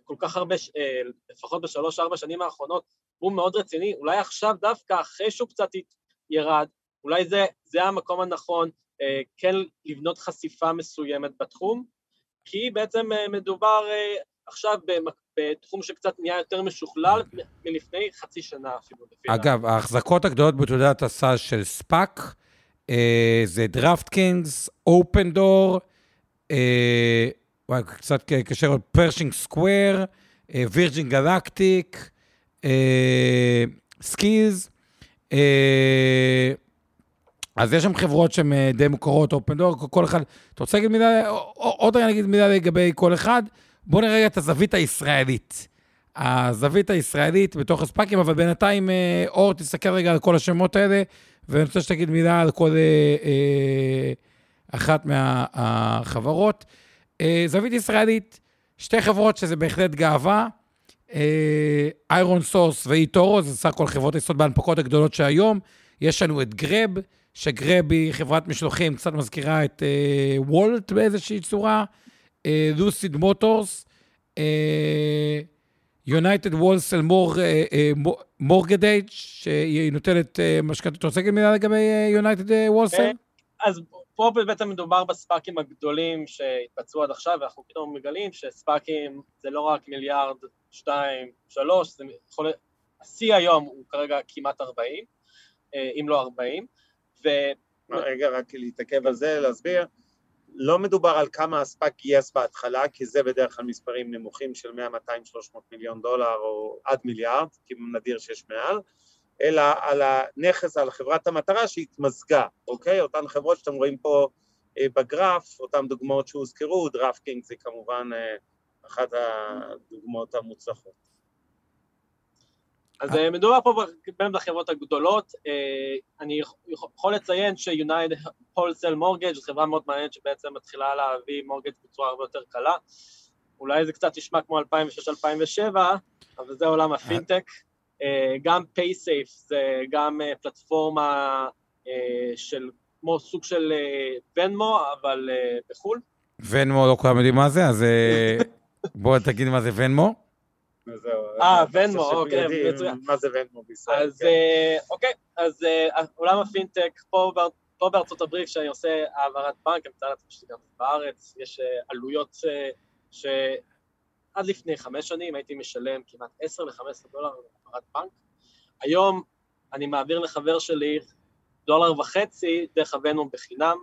כל כך הרבה, אה, לפחות בשלוש-ארבע שנים האחרונות, בום מאוד רציני, אולי עכשיו דווקא אחרי שהוא קצת ירד, אולי זה, זה המקום הנכון אה, כן לבנות חשיפה מסוימת בתחום, כי בעצם מדובר עכשיו בתחום שקצת נהיה יותר משוכלל מלפני חצי שנה אפילו. אגב, ההחזקות הגדולות בתעודת הסל של ספאק זה DraftKings, Opendoor, וואי, קצת עוד Pershing Square, Virgin Galactic, Skillz. אז יש שם חברות שהן אה, די מוכרות, Opendoor, כל אחד. אתה רוצה להגיד מילה, עוד רגע נגיד מילה לגבי כל אחד? בואו נראה רגע את הזווית הישראלית. הזווית הישראלית בתוך הספאקים, אבל בינתיים, אה, אור, תסתכל רגע על כל השמות האלה, ואני רוצה שתגיד מילה על כל אה, אה, אחת מהחברות. אה, זווית ישראלית, שתי חברות שזה בהחלט גאווה, ironSource ו eToro, זה סך הכל חברות היסוד בהנפקות הגדולות שהיום. יש לנו את Grab, ש Grab היא חברת משלוחים, קצת מזכירה את אה, Wolt באיזושהי צורה, Lucid Motors, United Wholesale Mortgage, שהיא נותנת אה, משכנתות. אתה רוצה להגיד מילה לגבי United אה, Wholesale? אה, אז פה בעצם מדובר בספאקים הגדולים שהתבצעו עד עכשיו, ואנחנו פתאום מגלים שספאקים זה לא רק מיליארד, שתיים, שלוש, זה יכול... השיא היום הוא כרגע כמעט 40, אם לא 40, ו... רגע, רק להתעכב על זה, להסביר. לא מדובר על כמה הספאק גייס בהתחלה, כי זה בדרך כלל מספרים נמוכים של 100, 200, 300 מיליון דולר או עד מיליארד, כי נדיר שיש מעל, אלא על הנכס, על חברת המטרה שהתמזגה, אוקיי? אותן חברות שאתם רואים פה אה, בגרף, אותן דוגמאות שהוזכרו, DraftKings זה כמובן אה, אחת הדוגמאות המוצלחות. אז אה. מדובר פה בין החברות הגדולות, אה, אני יכול לציין שיונייד הולסל מורגג' זו חברה מאוד מעניינת שבעצם מתחילה להביא מורגג' בצורה הרבה יותר קלה, אולי זה קצת נשמע כמו 2006-2007, אבל זה עולם הפינטק, אה. גם פייסייף זה גם פלטפורמה של כמו סוג של ונמו, אבל בחו"ל. ונמו, לא כולם יודעים מה זה, אז בוא תגיד מה זה ונמו. אה, ונמו, אוקיי, מצוין. מה זה ונמו בישראל? אז כן. אה, אוקיי, אז אה, עולם הפינטק, פה בארצות הברית, כשאני עושה העברת בנק, אני מתאר לעצמי שגם בארץ, יש אה, עלויות שעד לפני חמש שנים הייתי משלם כמעט 10 ל-15 דולר להעברת בנק. היום אני מעביר לחבר שלי דולר וחצי דרך ה Venmo בחינם,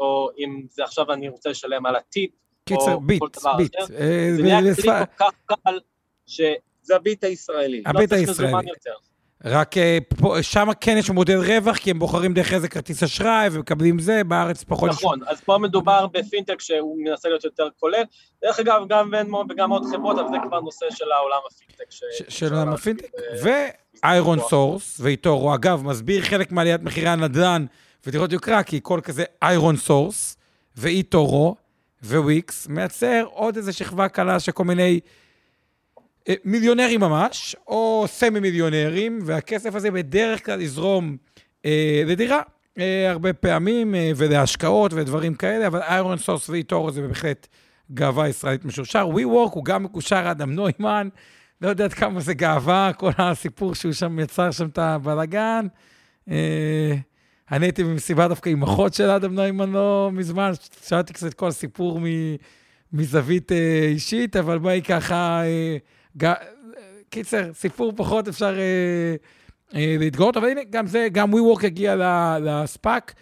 או אם זה עכשיו אני רוצה לשלם על הטיפ, קיצר, ביט, ביט. זה נהיה כלי כל כך קל ש... זה הביט הישראלי. הביט הישראלי. רק אה, שם כן יש מודל רווח, כי הם בוחרים דרך איזה כרטיס אשראי ומקבלים זה, בארץ פחות... נכון, אז פה מדובר בפינטק שהוא מנסה להיות יותר כולל. דרך אגב, גם Venmo וגם עוד חברות, אבל זה כבר נושא של העולם הפינטק. של העולם הפינטק, ו ironSource, ו eToro, אגב, מסביר חלק מעליית מחירי הנדל"ן ודירות יוקרה, כי כל כזה ironSource, ו eToro, ו Wix, מייצר עוד איזה שכבה קלה של כל מיני... אה, מיליונרים ממש, או semi מיליונרים, והכסף הזה בדרך כלל יזרום אה, לדירה, אה, הרבה פעמים, אה, ולהשקעות ודברים כאלה, אבל ironSource ו eToro זה בהחלט גאווה ישראלית משורשר. ווי וורק הוא גם מקושר אדם נוימן, לא יודעת כמה זה גאווה, כל הסיפור שהוא שם יצר שם את הבלאגן. אה, אני הייתי במסיבה דווקא עם אחות של אדם נוימן לא מזמן, שאלתי קצת כל הסיפור מזווית אה, אישית, אבל בואי ככה... אה, קיצר, סיפור פחות אפשר אה, אה, להתגאות, אבל הנה, גם זה, גם WeWork הגיע לספאק.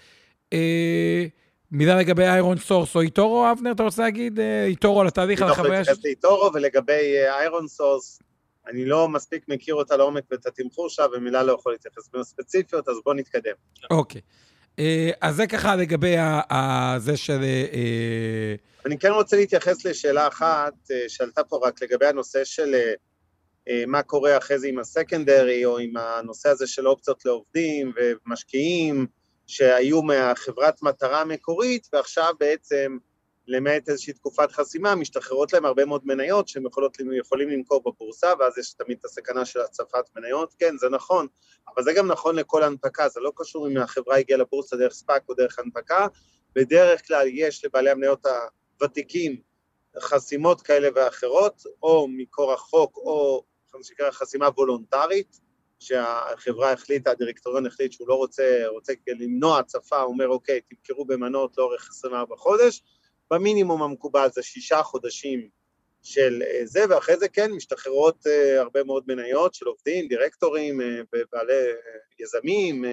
אה, מילה לגבי ironSource או eToro, אבנר, אתה רוצה להגיד? אה, eToro על התהליך, על החוויה ש... eToro, ולגבי iron אה, Source, אני לא מספיק מכיר אותה לעומק ואת התמחור שלה, ומילה לא יכול להתייחס ספציפיות, אז בואו נתקדם. אוקיי. אה, אז זה ככה לגבי זה של... אני כן רוצה להתייחס לשאלה אחת שעלתה פה רק לגבי הנושא של מה קורה אחרי זה עם ה secondary, או עם הנושא הזה של אופציות לעובדים ומשקיעים שהיו מהחברת מטרה המקורית, ועכשיו בעצם, למעט איזושהי תקופת חסימה, משתחררות להם הרבה מאוד מניות שהם יכולות, יכולים למכור בבורסה, ואז יש תמיד את הסכנה של הצפת מניות. כן, זה נכון, אבל זה גם נכון לכל הנפקה, זה לא קשור אם החברה הגיעה לבורסה דרך ספאק או דרך הנפקה, בדרך כלל יש לבעלי המניות הוותיקים חסימות כאלה ואחרות, או מקור החוק, או מה שנקרא חסימה וולונטרית, שהחברה החליטה, הדירקטוריון החליט שהוא לא רוצה, רוצה למנוע הצפה, הוא אומר אוקיי, תמכרו במנות לאורך 24 חודש, במינימום המקובל זה שישה חודשים של אה, זה, ואחרי זה כן משתחררות אה, הרבה מאוד מניות של עובדים, דירקטורים, ובעלי יזמים,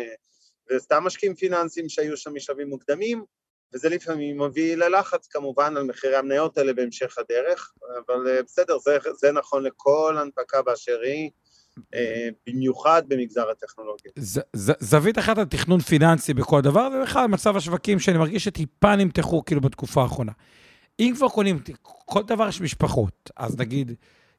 וסתם משקיעים פיננסיים שהיו שם משלבים מוקדמים, וזה לפעמים מביא ללחץ כמובן על מחירי המניות האלה בהמשך הדרך, אבל בסדר, זה, זה נכון לכל הנפקה באשר היא. במיוחד במגזר הטכנולוגיה. ז, ז, זווית אחת על תכנון פיננסי בכל דבר, ובכלל מצב השווקים שאני מרגיש שטיפה נמתחו כאילו בתקופה האחרונה. אם כבר קונים, כל דבר יש משפחות, אז נגיד,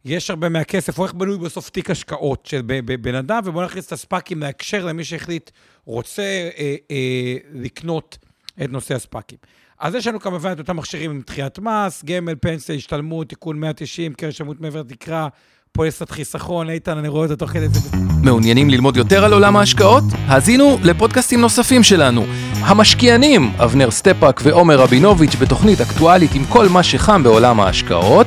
יש הרבה מהכסף, או איך בנוי בסוף תיק השקעות של בן אדם, ובואו נכניס את הספאקים להקשר למי שהחליט, רוצה אה, אה, לקנות את נושא הספאקים. אז יש לנו כמובן את אותם מכשירים עם דחיית מס, גמל, פנסיה, השתלמות, תיקון 190, קרן השתלמות מעבר לתקרה, פוליסת חיסכון, איתן, אני רואה את זה תוך כדי זה. מעוניינים ללמוד יותר על עולם ההשקעות? האזינו לפודקאסטים נוספים שלנו. המשקיענים, אבנר סטפאק ועומר רבינוביץ' בתוכנית אקטואלית עם כל מה שחם בעולם ההשקעות.